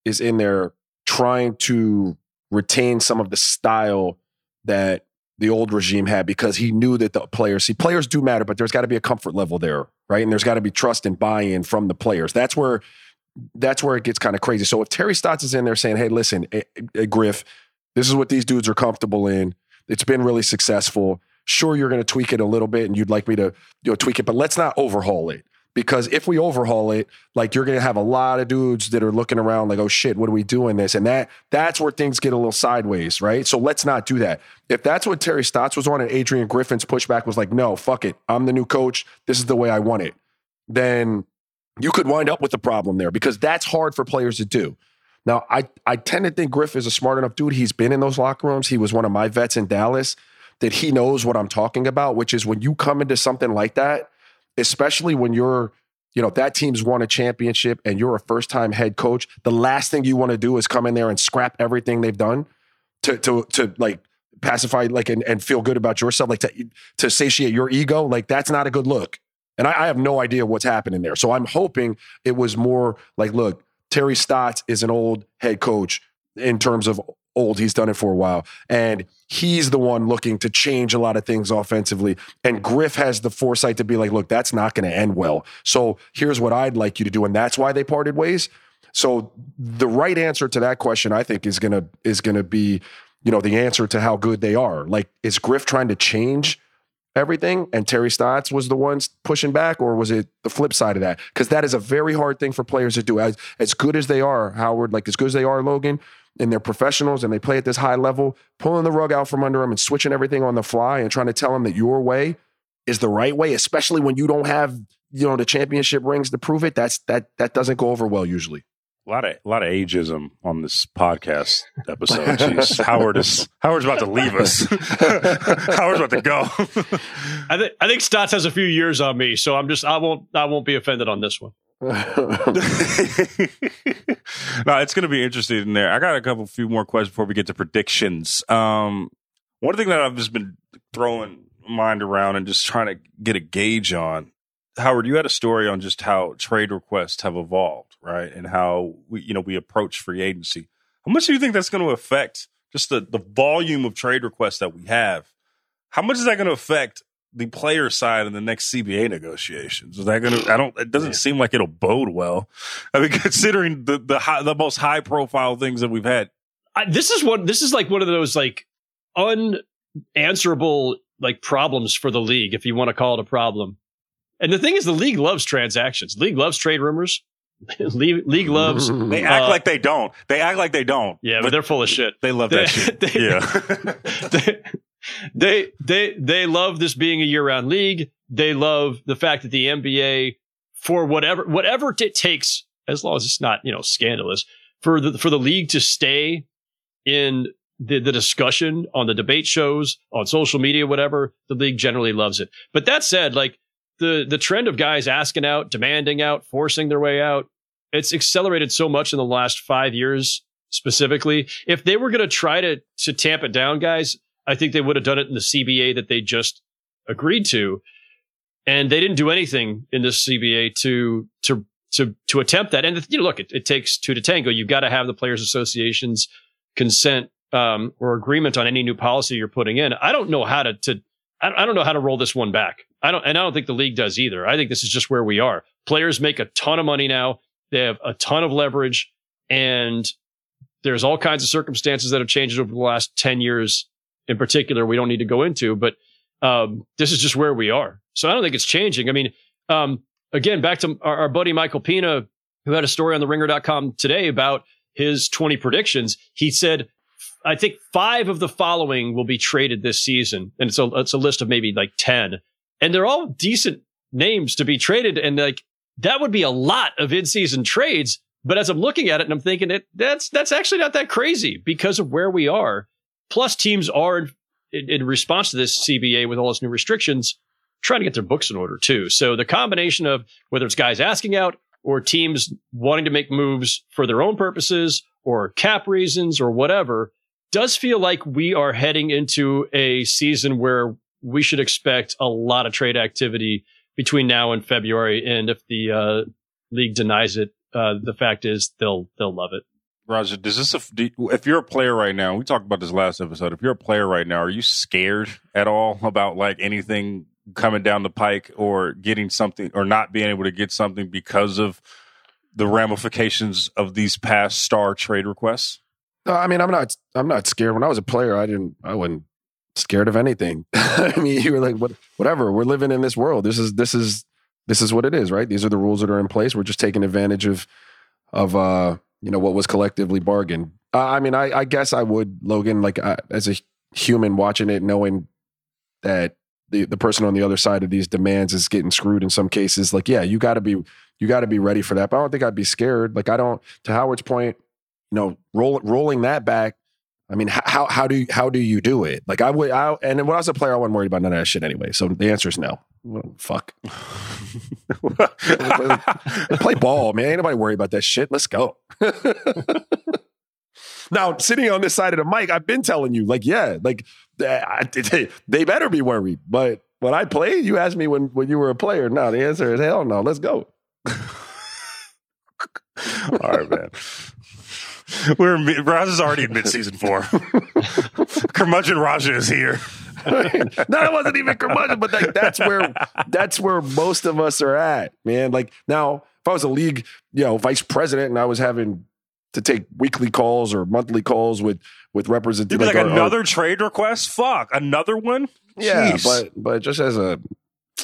is in there trying to retain some of the style that the old regime had because he knew that the players see players do matter but there's got to be a comfort level there right and there's got to be trust and buy-in from the players that's where that's where it gets kind of crazy so if terry stotts is in there saying hey listen eh, eh, griff this is what these dudes are comfortable in it's been really successful sure you're going to tweak it a little bit and you'd like me to you know tweak it but let's not overhaul it because if we overhaul it, like you're gonna have a lot of dudes that are looking around like, oh shit, what are we doing this? And that that's where things get a little sideways, right? So let's not do that. If that's what Terry Stotts was on and Adrian Griffin's pushback was like, no, fuck it. I'm the new coach. This is the way I want it. Then you could wind up with a problem there because that's hard for players to do. Now, I, I tend to think Griff is a smart enough dude. He's been in those locker rooms. He was one of my vets in Dallas that he knows what I'm talking about, which is when you come into something like that, especially when you're, you know, that team's won a championship and you're a first time head coach. The last thing you want to do is come in there and scrap everything they've done to to to like pacify like and, and feel good about yourself, like to to satiate your ego. Like that's not a good look. And I, I have no idea what's happening there. So I'm hoping it was more like, look, Terry Stotts is an old head coach in terms of old. He's done it for a while. And he's the one looking to change a lot of things offensively. And Griff has the foresight to be like, look, that's not going to end well. So here's what I'd like you to do. And that's why they parted ways. So the right answer to that question, I think, is gonna is gonna be, you know, the answer to how good they are. Like, is Griff trying to change everything and Terry Stotts was the ones pushing back, or was it the flip side of that? Because that is a very hard thing for players to do. As as good as they are, Howard, like as good as they are, Logan, and they're professionals and they play at this high level, pulling the rug out from under them and switching everything on the fly and trying to tell them that your way is the right way, especially when you don't have you know the championship rings to prove it. That's that that doesn't go over well usually. A lot of a lot of ageism on this podcast episode. Jeez, <laughs> Howard is Howard's about to leave us. <laughs> Howard's about to go. I think I think Stotts has a few years on me, so I'm just I won't I won't be offended on this one. <laughs> no, it's going to be interesting in there. I got a couple few more questions before we get to predictions. Um, one thing that I've just been throwing mind around and just trying to get a gauge on. Howard, you had a story on just how trade requests have evolved, right? And how we, you know, we approach free agency. How much do you think that's going to affect just the, the volume of trade requests that we have? How much is that going to affect the player side in the next CBA negotiations? Is that going to? I don't. It doesn't seem like it'll bode well. I mean, <laughs> considering the the high, the most high profile things that we've had. I, this is what this is like one of those like unanswerable like problems for the league, if you want to call it a problem. And the thing is, the league loves transactions. The league loves trade rumors. <laughs> league, league loves. They act uh, like they don't. They act like they don't. Yeah, but they're full of shit. They love They- that shit. <laughs> they- yeah. <laughs> they, they they they love this being a year-round league. They love the fact that the NBA, for whatever whatever it takes, as long as it's not you know scandalous, for the for the league to stay in the, the discussion on the debate shows, on social media, whatever, the league generally loves it. But that said, like the the trend of guys asking out, demanding out, forcing their way out, it's accelerated so much in the last five years specifically. If they were going to try to to tamp it down, guys, I think they would have done it in the CBA that they just agreed to, and they didn't do anything in this CBA to to to to attempt that. And you know, look, it, it takes two to tango. You've got to have the players' associations consent um, or agreement on any new policy you're putting in. I don't know how to to I I don't know how to roll this one back. I don't, and I don't think the league does either. I think this is just where we are. Players make a ton of money now. They have a ton of leverage, and there's all kinds of circumstances that have changed over the last 10 years in particular we don't need to go into but um, this is just where we are so i don't think it's changing i mean um, again back to our, our buddy michael pina who had a story on the ringer.com today about his 20 predictions he said i think five of the following will be traded this season and it's a, it's a list of maybe like 10 and they're all decent names to be traded and like that would be a lot of in-season trades but as I'm looking at it and I'm thinking it that's that's actually not that crazy because of where we are. Plus, teams are in, in response to this CBA with all its new restrictions trying to get their books in order too. So the combination of whether it's guys asking out or teams wanting to make moves for their own purposes or cap reasons or whatever does feel like we are heading into a season where we should expect a lot of trade activity between now and February. And if the uh, league denies it, uh, the fact is they'll they'll love it. Raja, does this aff- do, if you're a player right now? We talked about this last episode. If you're a player right now, are you scared at all about like anything coming down the pike or getting something or not being able to get something because of the ramifications of these past star trade requests? No, I mean, I'm not. I'm not scared. When I was a player, I didn't. I wasn't scared of anything. <laughs> I mean, you were like, what, whatever. We're living in this world. This is this is this is what it is, right? These are the rules that are in place. We're just taking advantage of of uh, you know what was collectively bargained. Uh, I mean, I, I guess I would, Logan, like uh, as a human watching it, knowing that the the person on the other side of these demands is getting screwed in some cases. Like, yeah, you got to be you got to be ready for that. But I don't think I'd be scared. Like, I don't. To Howard's point, you know, roll, rolling that back. I mean, how how do you, how do you do it? Like I would, I, and when I was a player, I wasn't worried about none of that shit anyway. So the answer is no. Well, fuck. <laughs> <laughs> Play ball, man. Ain't nobody worry about that shit. Let's go. <laughs> now, sitting on this side of the mic, I've been telling you, like, yeah, like uh, they, they better be worried. But when I played, you asked me when when you were a player. No, the answer is hell no. Let's go. All right, man. <laughs> We're in Raj is already in mid season four. <laughs> Curmudgeon Raja is here. <laughs> no, it wasn't even curmudgeon, but like that's where that's where most of us are at, man. Like now, if I was a league, you know, vice president, and I was having to take weekly calls or monthly calls with with representatives, be like, our- another trade request? Fuck, another one? yeah, Jeez. but but just as a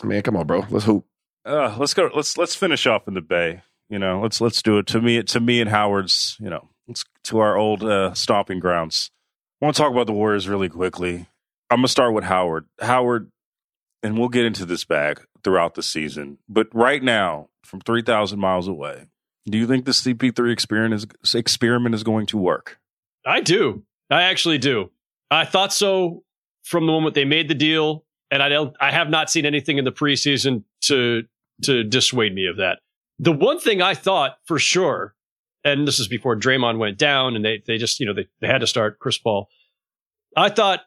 man, come on, bro, let's hoop. uh, let's go. Let's let's finish off in the Bay. You know, let's let's do it to me. To me and Howard's. You know, to our old uh, stomping grounds. I want to talk about the Warriors really quickly. I'm gonna start with Howard. Howard, and we'll get into this bag throughout the season. But right now, from three thousand miles away, do you think the CP3 experiment is experiment is going to work? I do. I actually do. I thought so from the moment they made the deal, and I don't. I have not seen anything in the preseason to to dissuade me of that. The one thing I thought for sure, and this is before Draymond went down, and they they just you know they, they had to start Chris Paul. I thought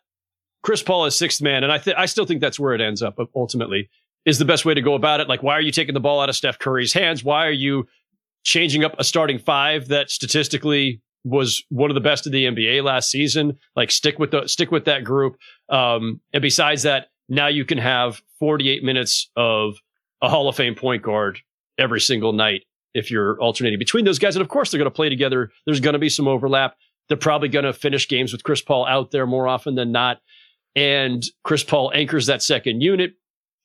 Chris Paul is sixth man, and I th- I still think that's where it ends up ultimately is the best way to go about it. Like, why are you taking the ball out of Steph Curry's hands? Why are you changing up a starting five that statistically was one of the best of the NBA last season? Like, stick with the stick with that group. Um, and besides that, now you can have 48 minutes of a Hall of Fame point guard every single night if you're alternating between those guys. And of course, they're going to play together. There's going to be some overlap. They're probably going to finish games with Chris Paul out there more often than not. And Chris Paul anchors that second unit.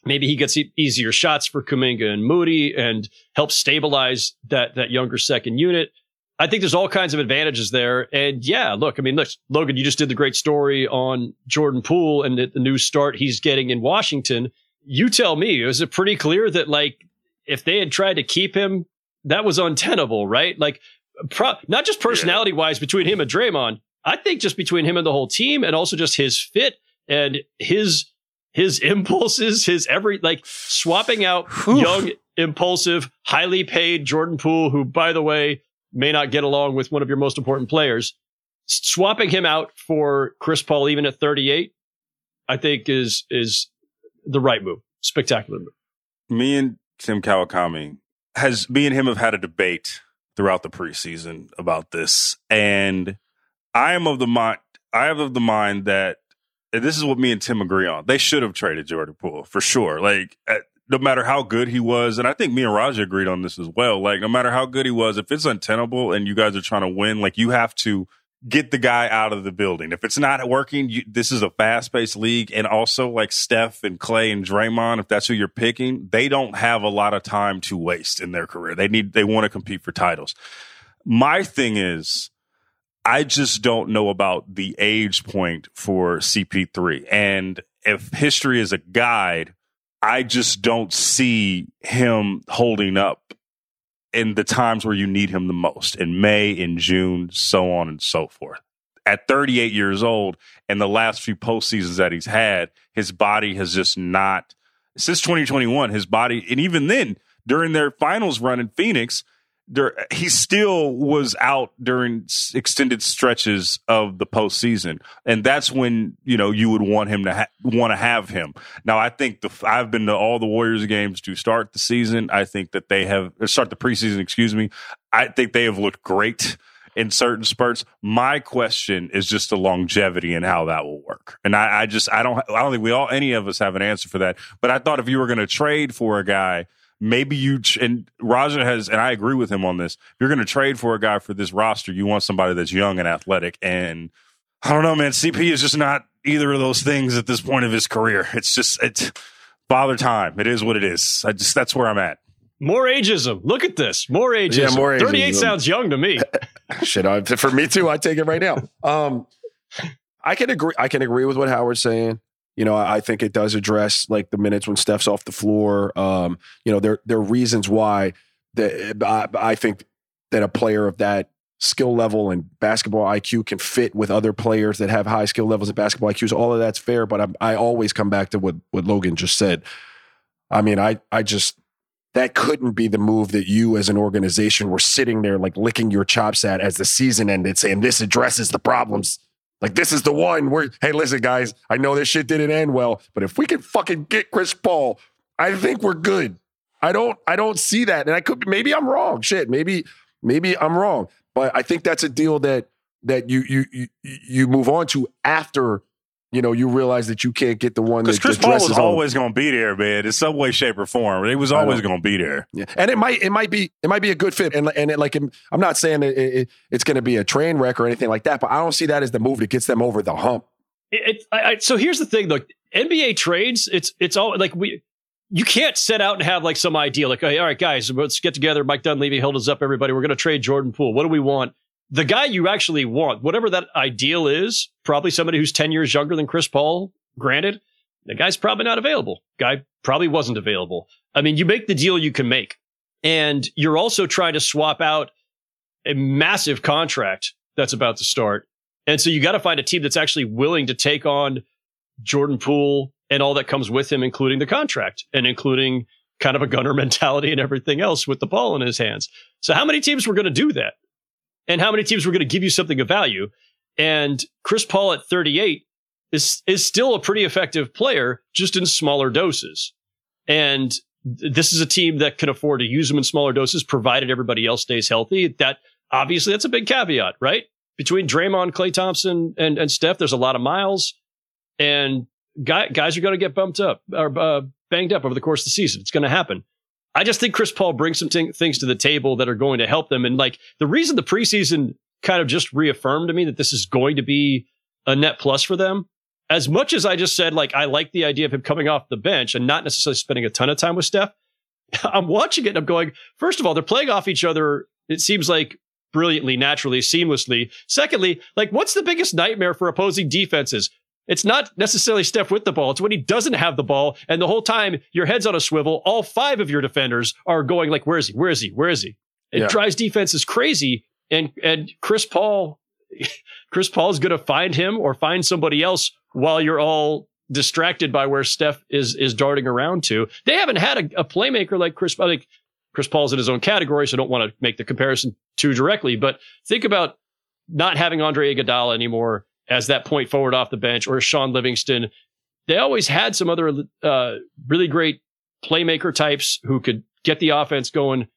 maybe he gets easier shots for Kuminga and Moody and helps stabilize that that younger second unit. I think there's all kinds of advantages there. And yeah, look, I mean, look, Logan, you just did the great story on Jordan Poole and the, the new start he's getting in Washington. You tell me, is it pretty clear that like if they had tried to keep him, that was untenable, right? Like, pro- not just personality wise between him and Draymond. I think just between him and the whole team, and also just his fit and his his <laughs> impulses, his every like swapping out young, impulsive, highly paid Jordan Poole, who, by the way, may not get along with one of your most important players. Swapping him out for Chris Paul, even at 38, I think is is the right move. Spectacular move. Me and Tim Kawakami has me and him have had a debate throughout the preseason about this, and I am of the mind. I am of the mind that this is what me and Tim agree on. They should have traded Jordan Poole for sure. Like, no matter how good he was, and I think me and Raja agreed on this as well. Like, no matter how good he was, if it's untenable and you guys are trying to win, like, you have to get the guy out of the building. If it's not working, you, this is a fast paced league. And also, like Steph and Klay and Draymond, if that's who you're picking, they don't have a lot of time to waste in their career. They need, they want to compete for titles. My thing is, I just don't know about the age point for CP3. And if history is a guide, I just don't see him holding up in the times where you need him the most in May, in June, so on and so forth. At 38 years old and the last few postseasons that he's had, his body has just not, since 2021, his body, and even then during their finals run in Phoenix, there, he still was out during extended stretches of the postseason, and that's when you know you would want him to ha- want to have him. Now, I think the I've been to all the Warriors games to start the season. I think that they have uh, start the preseason. Excuse me. I think they have looked great in certain spurts. My question is just the longevity and how that will work. And I, I just I don't I don't think we all any of us have an answer for that. But I thought if you were going to trade for a guy maybe you and Raja has, and I agree with him on this. If you're going to trade for a guy for this roster, you want somebody that's young and athletic. And I don't know, man. CP is just not either of those things at this point of his career. It's just it's father time. It is what it is. I just that's where I'm at. More ageism. Look at this. More ageism. Yeah, more ageism. 38 sounds young to me. <laughs> Shit, I, for me too. I take it right now. Um, I can agree. I can agree with what Howard's saying. You know, I think it does address like the minutes when Steph's off the floor. Um, you know, there there are reasons why that I, I think that a player of that skill level and basketball IQ can fit with other players that have high skill levels of basketball IQs. All of that's fair, but I'm, I always come back to what what Logan just said. I mean, I I just that couldn't be the move that you as an organization were sitting there like licking your chops at as the season ended, saying this addresses the problems like this is the one where, hey, listen, guys, I know this shit didn't end well, but if we can fucking get Chris Paul, I think we're good. I don't, I don't see that, and I could maybe I'm wrong. Shit, maybe, maybe I'm wrong, but I think that's a deal that that you you you, you move on to after you know, you realize that you can't get the one because Chris Paul was always going to be there, man, in some way, shape, or form. He was always going to be there. Yeah, and it might, it might be, it might be a good fit, and and it, like, I'm not saying it, it, it's going to be a train wreck or anything like that, but I don't see that as the move that gets them over the hump. It, I, I, so here's the thing, look, NBA trades, it's it's all like we. You can't set out and have like some idea, like, hey, all right, guys, let's get together. Mike Dunleavy held us up, everybody. We're going to trade Jordan Poole. What do we want? The guy you actually want, whatever that ideal is, probably somebody who's 10 years younger than Chris Paul, granted, the guy's probably not available. Guy probably wasn't available. I mean, you make the deal you can make. And you're also trying to swap out a massive contract that's about to start. And so you got to find a team that's actually willing to take on Jordan Poole and all that comes with him, including the contract and including kind of a gunner <laughs> mentality and everything else with the ball in his hands. So how many teams were going to do that? And how many teams were going to give you something of value? And Chris Paul at 38 is is still a pretty effective player, just in smaller doses. And this is a team that can afford to use them in smaller doses, provided everybody else stays healthy. That obviously that's a big caveat, right? Between Draymond, Klay Thompson, and and Steph, there's a lot of miles, and guy, guys are going to get bumped up or uh, banged up over the course of the season. It's going to happen. I just think Chris Paul brings some t- things to the table that are going to help them. And like the reason the preseason kind of just reaffirmed to me that this is going to be a net plus for them as much as I just said, like, I like the idea of him coming off the bench and not necessarily spending a ton of time with Steph, <laughs> I'm watching it and I'm going, first of all, they're playing off each other, it seems like brilliantly, naturally, seamlessly. Secondly, like, what's the biggest nightmare for opposing defenses? It's not necessarily Steph with the ball. It's when he doesn't have the ball. And the whole time your head's on a swivel, all five of your defenders are going like, where is he? Where is he? Where is he? It yeah. drives defenses crazy. And, and Chris Paul, <laughs> Chris Paul is going to find him or find somebody else while you're all distracted by where Steph is, is darting around to. They haven't had a, a playmaker like Chris, I think Chris Paul's in his own category. So I don't want to make the comparison too directly, but think about not having Andre Iguodala anymore as that point forward off the bench or Shaun Livingston. They always had some other uh, really great playmaker types who could get the offense going.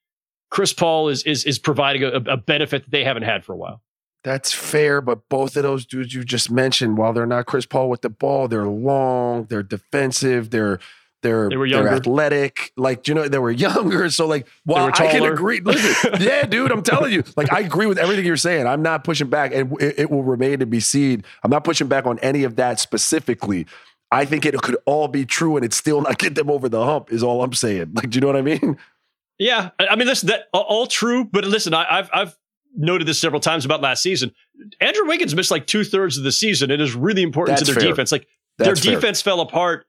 Chris Paul is is is providing a, a benefit that they haven't had for a while. That's fair, but both of those dudes you just mentioned, while they're not Chris Paul with the ball, they're long, they're defensive, they're they're they were younger. they're athletic, like you know they were younger. <laughs> So like, well, I can agree. Listen, <laughs> yeah, dude, I'm telling you, like I agree with everything you're saying. I'm not pushing back, and it, it will remain to be seen. I'm not pushing back on any of that specifically. I think it could all be true, and it's still not get them over the hump. Is all I'm saying. Like, do you know what I mean? Yeah, I mean, listen, that all true. But listen, I, I've I've noted this several times about last season. Andrew Wiggins missed like two thirds of the season. It is really important That's to their fair. defense. Like That's their defense fair. fell apart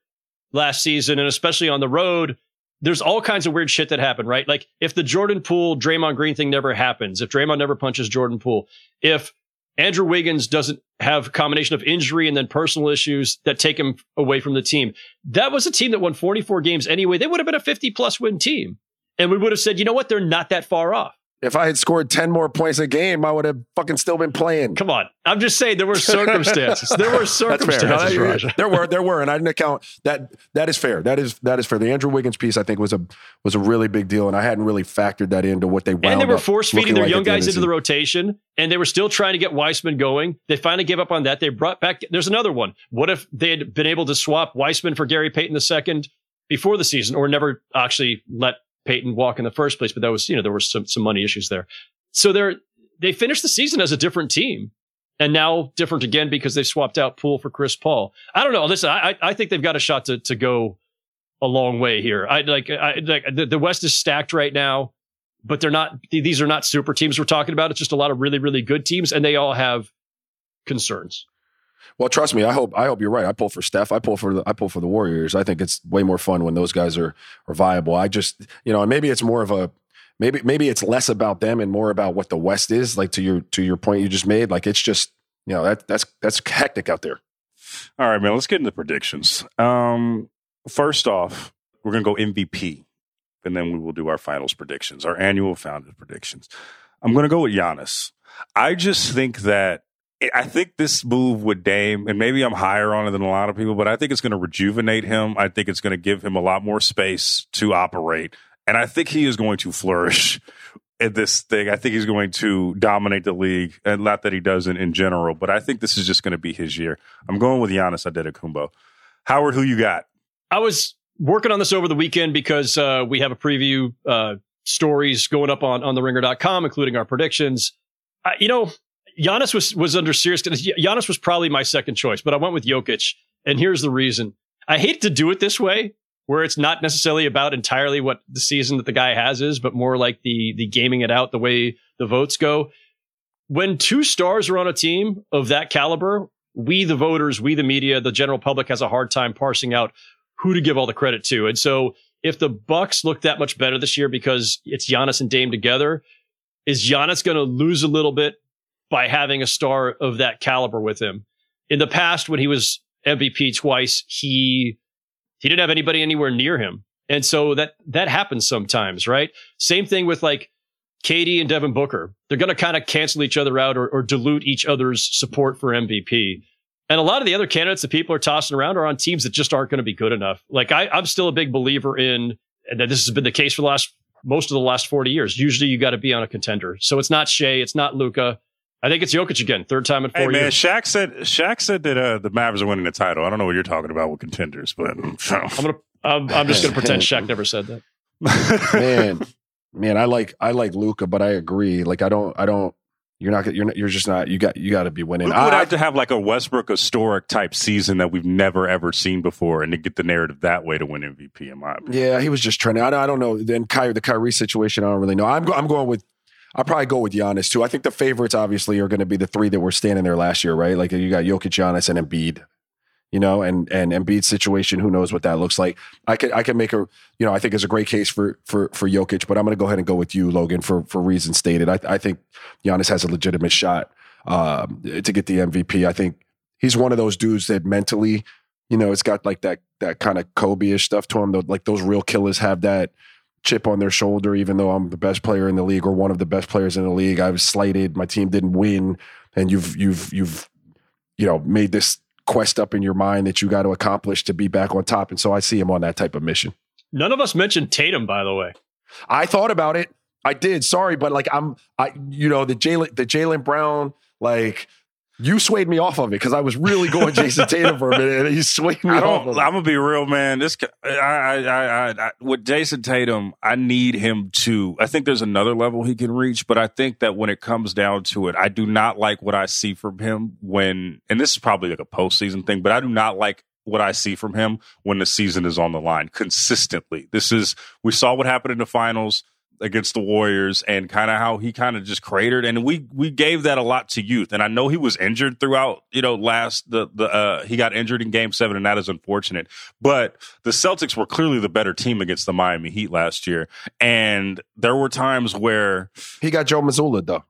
last season, and especially on the road, there's all kinds of weird shit that happened, right? Like if the Jordan Poole, Draymond Green thing never happens, if Draymond never punches Jordan Poole, if Andrew Wiggins doesn't have a combination of injury and then personal issues that take him away from the team. That was a team that won 44 games anyway. They would have been a 50 plus win team. And we would have said, you know what? They're not that far off if I had scored 10 more points a game, I would have fucking still been playing. Come on. I'm just saying there were <laughs> circumstances. there were circumstances. No, <laughs> there were, there were, and I didn't account that that is fair. That is that is fair. The Andrew Wiggins piece I think was a was a really big deal, and I hadn't really factored that into what they wound And they were force feeding their like young guys into the rotation, and they were still trying to get Wiseman going. They finally gave up on that. They brought back there's another one. What if they had been able to swap Wiseman for Gary Payton II before the season, or never actually let Payton walk in the first place, but that was, you know, there were some, some money issues there. So they're, they finished the season as a different team and now different again because they swapped out Poole for Chris Paul. I don't know. Listen, I, I think they've got a shot to, to go a long way here. I like, I like the, the West is stacked right now, but they're not, these are not super teams we're talking about. It's just a lot of really, really good teams and they all have concerns. Well, trust me, I hope I hope you're right. I pull for Steph. I pull for the I pull for the Warriors. I think it's way more fun when those guys are are viable. I just you know, maybe it's more of a maybe maybe it's less about them and more about what the West is. Like to your to your point you just made. Like it's just you know that that's that's hectic out there. All right, man. Let's get into predictions. Um, first off, we're gonna go MVP, and then we will do our finals predictions, our annual founded predictions. I'm gonna go with Giannis. I just think that I think this move with Dame, and maybe I'm higher on it than a lot of people, but I think it's going to rejuvenate him. I think it's going to give him a lot more space to operate. And I think he is going to flourish <laughs> in this thing. I think he's going to dominate the league, and not that he doesn't in general, but I think this is just going to be his year. I'm going with Giannis Antetokounmpo. Howard, who you got? I was working on this over the weekend because uh, we have a preview uh, stories going up on, on the ringer.com, including our predictions. Uh, you know, Giannis was was under serious. Giannis was probably my second choice, but I went with Jokic, and here's the reason. I hate to do it this way, where it's not necessarily about entirely what the season that the guy has is, but more like the the gaming it out the way the votes go. When two stars are on a team of that caliber, we the voters, we the media, the general public has a hard time parsing out who to give all the credit to. And so if the Bucks look that much better this year because it's Giannis and Dame together, is Giannis going to lose a little bit by having a star of that caliber with him. In the past, when he was MVP twice, he he didn't have anybody anywhere near him. And so that that happens sometimes, right? Same thing with like KD and Devin Booker. They're going to kind of cancel each other out or, or dilute each other's support for MVP. And a lot of the other candidates that people are tossing around are on teams that just aren't going to be good enough. Like I, I'm still a big believer in, that this has been the case for the last most of the last 40 years. Usually you got to be on a contender. So it's not Shai, it's not Luka. I think it's Jokic again, third time in four hey, man, years. Shaq said Shaq said that uh, the Mavs are winning the title. I don't know what you're talking about with contenders, but <laughs> I'm gonna I'm, I'm just gonna <laughs> pretend Shaq never said that. <laughs> man, man, I like I like Luka, but I agree. Like I don't I don't You're not. You're not. You're just not. You got. You got to be winning. We would have to have like a Westbrook historic type season that we've never ever seen before, and to get the narrative that way to win MVP. In my opinion. Yeah, he was just trending. I, I don't know. Then Kyrie, the Kyrie situation, I don't really know. I'm. Go, I'm going with. I'll probably go with Giannis too. I think the favorites obviously are going to be the three that were standing there last year, right? Like you got Jokic, Giannis, and Embiid you know, and and Embiid's situation, who knows what that looks like. I could I can make a you know I think is a great case for for for Jokic, but I'm going to go ahead and go with you, Logan, for for reasons stated. I, I think Giannis has a legitimate shot um, to get the MVP. I think he's one of those dudes that mentally, you know, it's got like that that kind of Kobe-ish stuff to him. Like those real killers have that chip on their shoulder. Even though I'm the best player in the league or one of the best players in the league, I was slighted. My team didn't win, and you've you've you've you know made this quest up in your mind that you got to accomplish to be back on top. And so I see him on that type of mission. None of us mentioned Tatum, by the way. I thought about it. I did. Sorry, but like I'm, I you know the Jaylen the Jaylen Brown like you swayed me off of it because I was really going Jayson <laughs> Tatum for a minute, and he swayed me I off. Of I'm gonna be real, man. This, I, I, I, I, with Jayson Tatum, I need him to. I think there's another level he can reach, but I think that when it comes down to it, I do not like what I see from him when, and this is probably like a postseason thing, but I do not like what I see from him when the season is on the line consistently. This is we saw what happened in the finals against the Warriors and kind of how he kind of just cratered and we we gave that a lot to youth and I know he was injured throughout you know last the the uh, he got injured in game 7 and that is unfortunate but the Celtics were clearly the better team against the Miami Heat last year and there were times where he got Joe Mazzulla though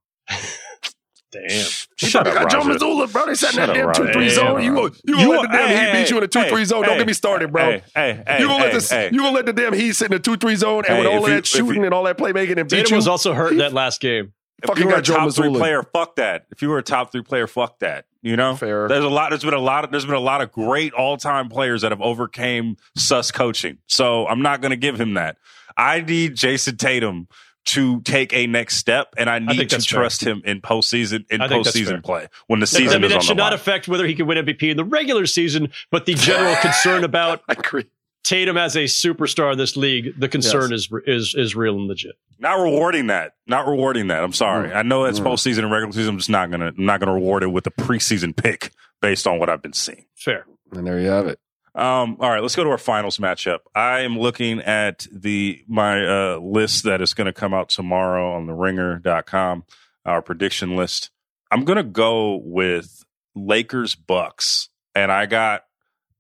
Damn. Shut up, got Joe Mazzulla, bro. They sat in that damn two three zone. You go, you gonna let the damn Heat beat you in a two three zone? Don't get me started, bro. Hey, hey, hey, you gonna let hey, this? hey. You gonna let the damn Heat sit in a two three zone and Hey, with all if you- that shooting you- and all that playmaking and beat Tatum you? was also hurt in that last game. if fucking you were got a Joe top three Mazzulla. player, fuck that. If you were a top three player, fuck that. You know, Fair. There's a lot. There's been a lot. Of, there's been a lot of great all time players that have overcame sus coaching. So I'm not going to give him that. I need Jayson Tatum to take a next step, and I need think to that's fair. trust him in postseason in I think postseason play when the season I mean, is that should the not line. affect whether he can win MVP in the regular season, but the general <laughs> concern about I agree. Tatum as a superstar in this league, the concern is is is real and legit. not rewarding that. Not rewarding that. I'm sorry. Mm. I know it's Mm. postseason and regular season. I'm just not gonna. I'm not gonna reward it with a preseason pick based on what I've been seeing. Fair. And there you have it. Um, all right, let's go to our finals matchup. I am looking at the my uh, list that is going to come out tomorrow on the ringer.com, our prediction list. I'm going to go with Lakers Bucks, and I got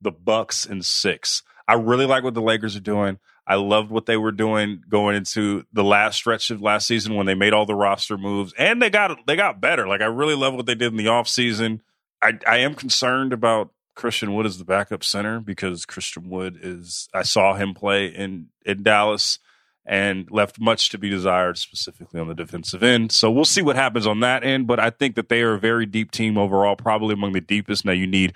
the Bucks in six. I really like what the Lakers are doing. I loved what they were doing going into the last stretch of last season when they made all the roster moves and they got they got better. Like I really love what they did in the offseason. I I am concerned about Christian Wood as the backup center because Christian Wood is I saw him play in in Dallas and left much to be desired specifically on the defensive end. So we'll see what happens on that end, but I think that they are a very deep team overall, probably among the deepest. Now you need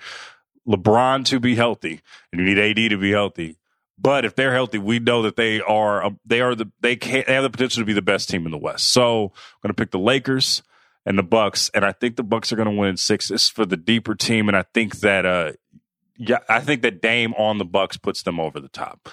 LeBron to be healthy and you need AD to be healthy. But if they're healthy, we know that they are um, they are the they can they have the potential to be the best team in the West. So I'm going to pick the Lakers and the Bucks, and I think the Bucks are going to win in six. Is for the deeper team, and I think that uh yeah, I think that Dame on the Bucks puts them over the top.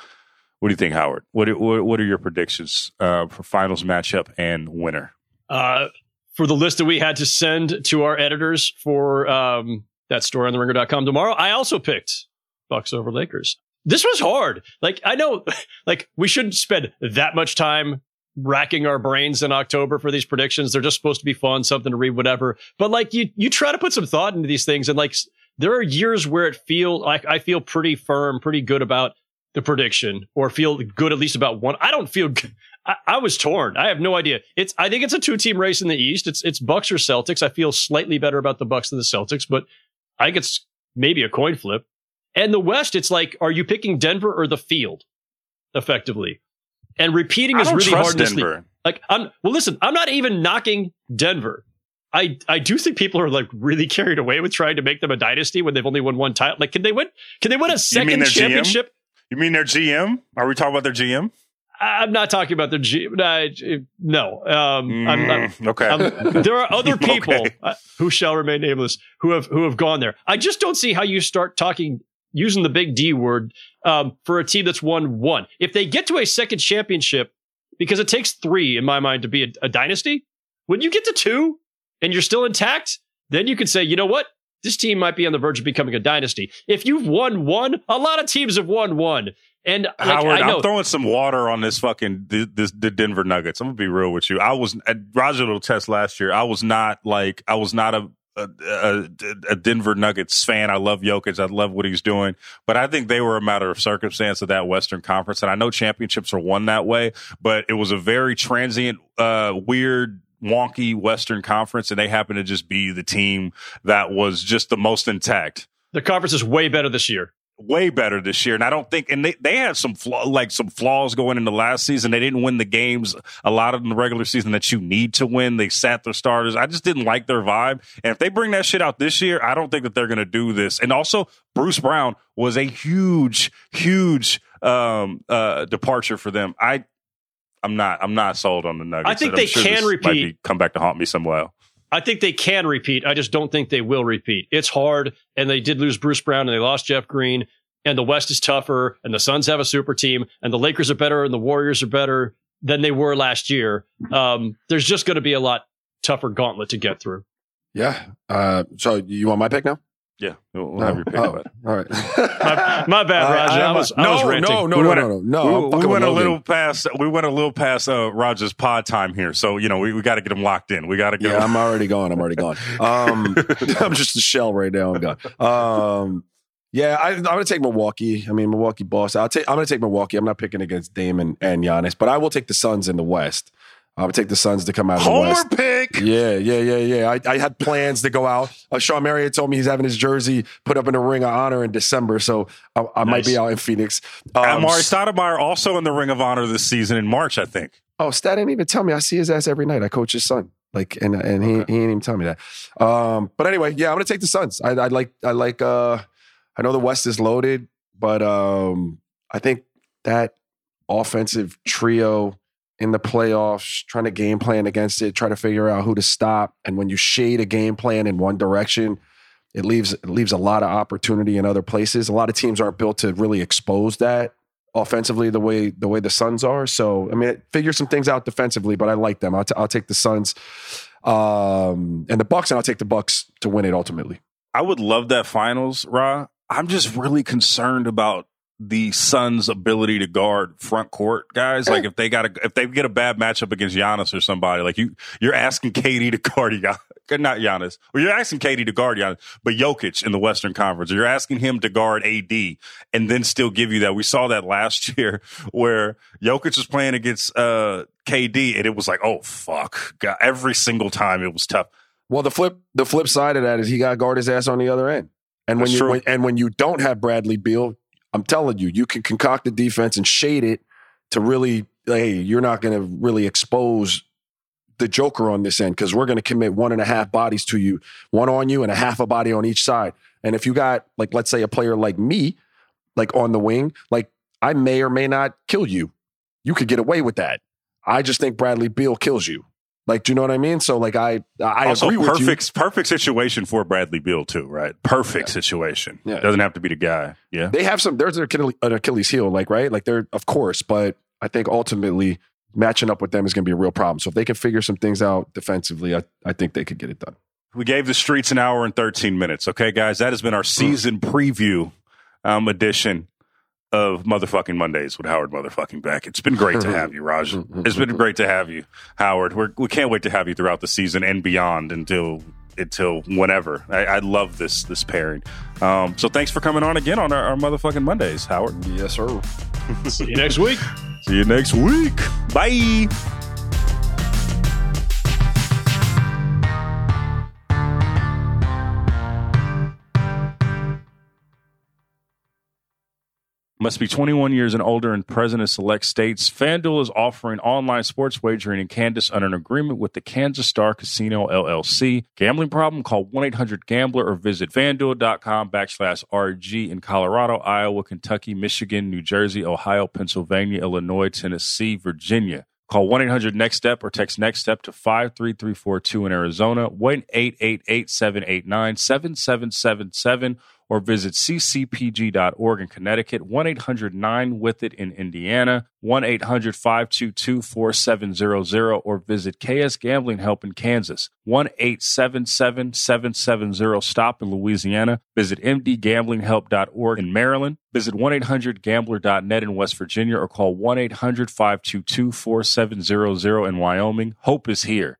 What do you think, Howard? What are, what are your predictions uh, for finals matchup and winner? Uh, for the list that we had to send to our editors for um, that story on the ringer.com tomorrow, I also picked Bucks over Lakers. This was hard. Like, I know, <laughs> like, we shouldn't spend that much time racking our brains in October for these predictions. They're just supposed to be fun, something to read, whatever. But like, you, you try to put some thought into these things. And like, there are years where it feel like I feel pretty firm, pretty good about the prediction or feel good at least about one. I don't feel good i was torn. I have no idea. It's I think it's a two team race in the East. It's it's Bucks or Celtics. I feel slightly better about the Bucks than the Celtics, but I think it's maybe a coin flip. And the West, it's like, are you picking Denver or the field, effectively? And repeating is really hard in this league. Denver. Like I'm well, listen, I'm not even knocking Denver. I I do think people are like really carried away with trying to make them a dynasty when they've only won one title. Like, can they win? Can they win a second GM? championship? You mean their GM? Are we talking about their GM? I'm not talking about their G. Uh, no, um, I'm, I'm, Mm, okay. um, there are other <laughs> people Okay. uh, who shall remain nameless who have who have gone there. I just don't see how you start talking using the big D word um, for a team that's won one. If they get to a second championship, because it takes three in my mind to be a, a dynasty. When you get to two, and you're still intact, then you can say, you know what? This team might be on the verge of becoming a dynasty. If you've won one, a lot of teams have won one. And like, Howard, I know, I'm throwing some water on this fucking this, the Denver Nuggets. I'm gonna be real with you. I was at Roger little test last year. I was not like I was not a a, a Denver Nuggets fan. I love Jokic. I love what he's doing, but I think they were a matter of circumstance of that Western Conference. And I know championships are won that way, but it was a very transient, uh, weird wonky Western Conference, and they happen to just be the team that was just the most intact. the conference is way better this year. Way better this year, and I don't think. And they, they had some flaw, like some flaws going into last season. They didn't win the games a lot of in the regular season that you need to win. They sat their starters. I just didn't like their vibe. And if they bring that shit out this year, I don't think that they're going to do this. And also, Bruce Brown was a huge, huge um, uh, departure for them. I I'm not. I'm not sold on the Nuggets. I think they sure can repeat. be- come back to haunt me somewhere. I think they can repeat. I just don't think they will repeat. It's hard, and they did lose Bruce Brown, and they lost Jeff Green, and the West is tougher, and the Suns have a super team, and the Lakers are better, and the Warriors are better than they were last year. Um, there's just going to be a lot tougher gauntlet to get through. Yeah. Uh, so you want my pick now? Yeah, we'll, we'll have your pick. Oh, bud. all right. My, <laughs> my bad, Roger. I, I'm was, I was no, ranting. no, no, We no, went no, no, no. we, we went a with Logan. little past. We went a little past uh, Rogers' pod time here, so you know we, we got to get him locked in. We got to get. Yeah, him. I'm already gone. I'm already gone. Um, <laughs> <laughs> I'm just a shell right now. I'm gone. Um, yeah, I, I'm going to take Milwaukee. I mean, Milwaukee boss. I'll take. I'm going to take Milwaukee. I'm not picking against Dame and, and Giannis, but I will take the Suns in the West. I would take the Suns to come out of the Homer West. pick. Yeah, yeah, yeah, yeah. I, I had plans to go out. Uh, Shawn Marion told me he's having his jersey put up in the Ring of Honor in December, so I, I might be out in Phoenix. Um, Amar'e Stoudemire also in the Ring of Honor this season in March, I think. Oh, Stat didn't even tell me. I see his ass every night. I coach his son. Like, and and he, he didn't even tell me that. Um, but anyway, yeah, I'm gonna take the Suns. I, I like I like uh I know the West is loaded, but um I think that offensive trio in the playoffs, trying to game plan against it, try to figure out who to stop. And when you shade a game plan in one direction, it leaves it leaves a lot of opportunity in other places. A lot of teams aren't built to really expose that offensively the way the way the Suns are. So I mean, figure some things out defensively, but I like them. I'll, t- I'll take the Suns um, and the Bucks, and I'll take the Bucks to win it ultimately. I would love that finals, Ra. I'm just really concerned about the Suns' ability to guard front court guys. Like if they got a, if they get a bad matchup against Giannis or somebody, like you you're asking KD to guard <laughs> Giannis, not Giannis. Well, you're asking KD to guard Giannis, but Jokic in the Western Conference. You're asking him to guard AD and then still give you that. We saw that last <laughs> year where Jokic was playing against uh, KD and it was like, oh fuck, God, every single time it was tough. Well, the flip the flip side of that is he got to guard his ass on the other end. And when That's you when, and when you don't have Bradley Beal, I'm telling you, you can concoct the defense and shade it to really, hey, you're not going to really expose the Joker on this end because we're going to commit one and a half bodies to you, one on you and a half a body on each side. And if you got like, let's say a player like me, like on the wing, like I may or may not kill you. You could get away with that. I just think Bradley Beal kills you. Like, do you know what I mean? So, like, I I also agree with you. perfect perfect situation for Bradley Beal too, right? Perfect situation. Yeah. Doesn't have to be the guy. Yeah. they have some there's an Achilles, an Achilles heel, like right, like they're of course, but I think ultimately matching up with them is going to be a real problem. So if they can figure some things out defensively, I, I think they could get it done. We gave the streets an hour and 13 minutes. Okay, guys, that has been our season preview um, edition of motherfucking Mondays with Howard motherfucking Beck. It's been great to <laughs> have you, Raj. It's been great to have you, Howard. We're, we can't wait to have you throughout the season and beyond until until whenever. I, I love this this pairing. Um, so thanks for coming on again on our, our motherfucking Mondays, Howard. Yes, sir. <laughs> See you next week. See you next week. Bye. Must be 21 years and older and present in select states. FanDuel is offering online sports wagering in Kansas under an agreement with the Kansas Star Casino LLC. Gambling problem? Call 1-800-GAMBLER or visit FanDuel.com backslash RG in Colorado, Iowa, Kentucky, Michigan, New Jersey, Ohio, Pennsylvania, Illinois, Tennessee, Virginia. Call 1 800 NEXT STEP or text NEXT STEP to 53342 in Arizona, 1 888 789 7777, or visit ccpg.org in Connecticut, 1 800 9 with it in Indiana, 1 800 522 4700, or visit KS Gambling Help in Kansas, 1 877 770 STOP in Louisiana. Visit mdgamblinghelp.org in Maryland. Visit 1 800 gambler.net in West Virginia or call 1 800 522 4700 in Wyoming. Hope is here.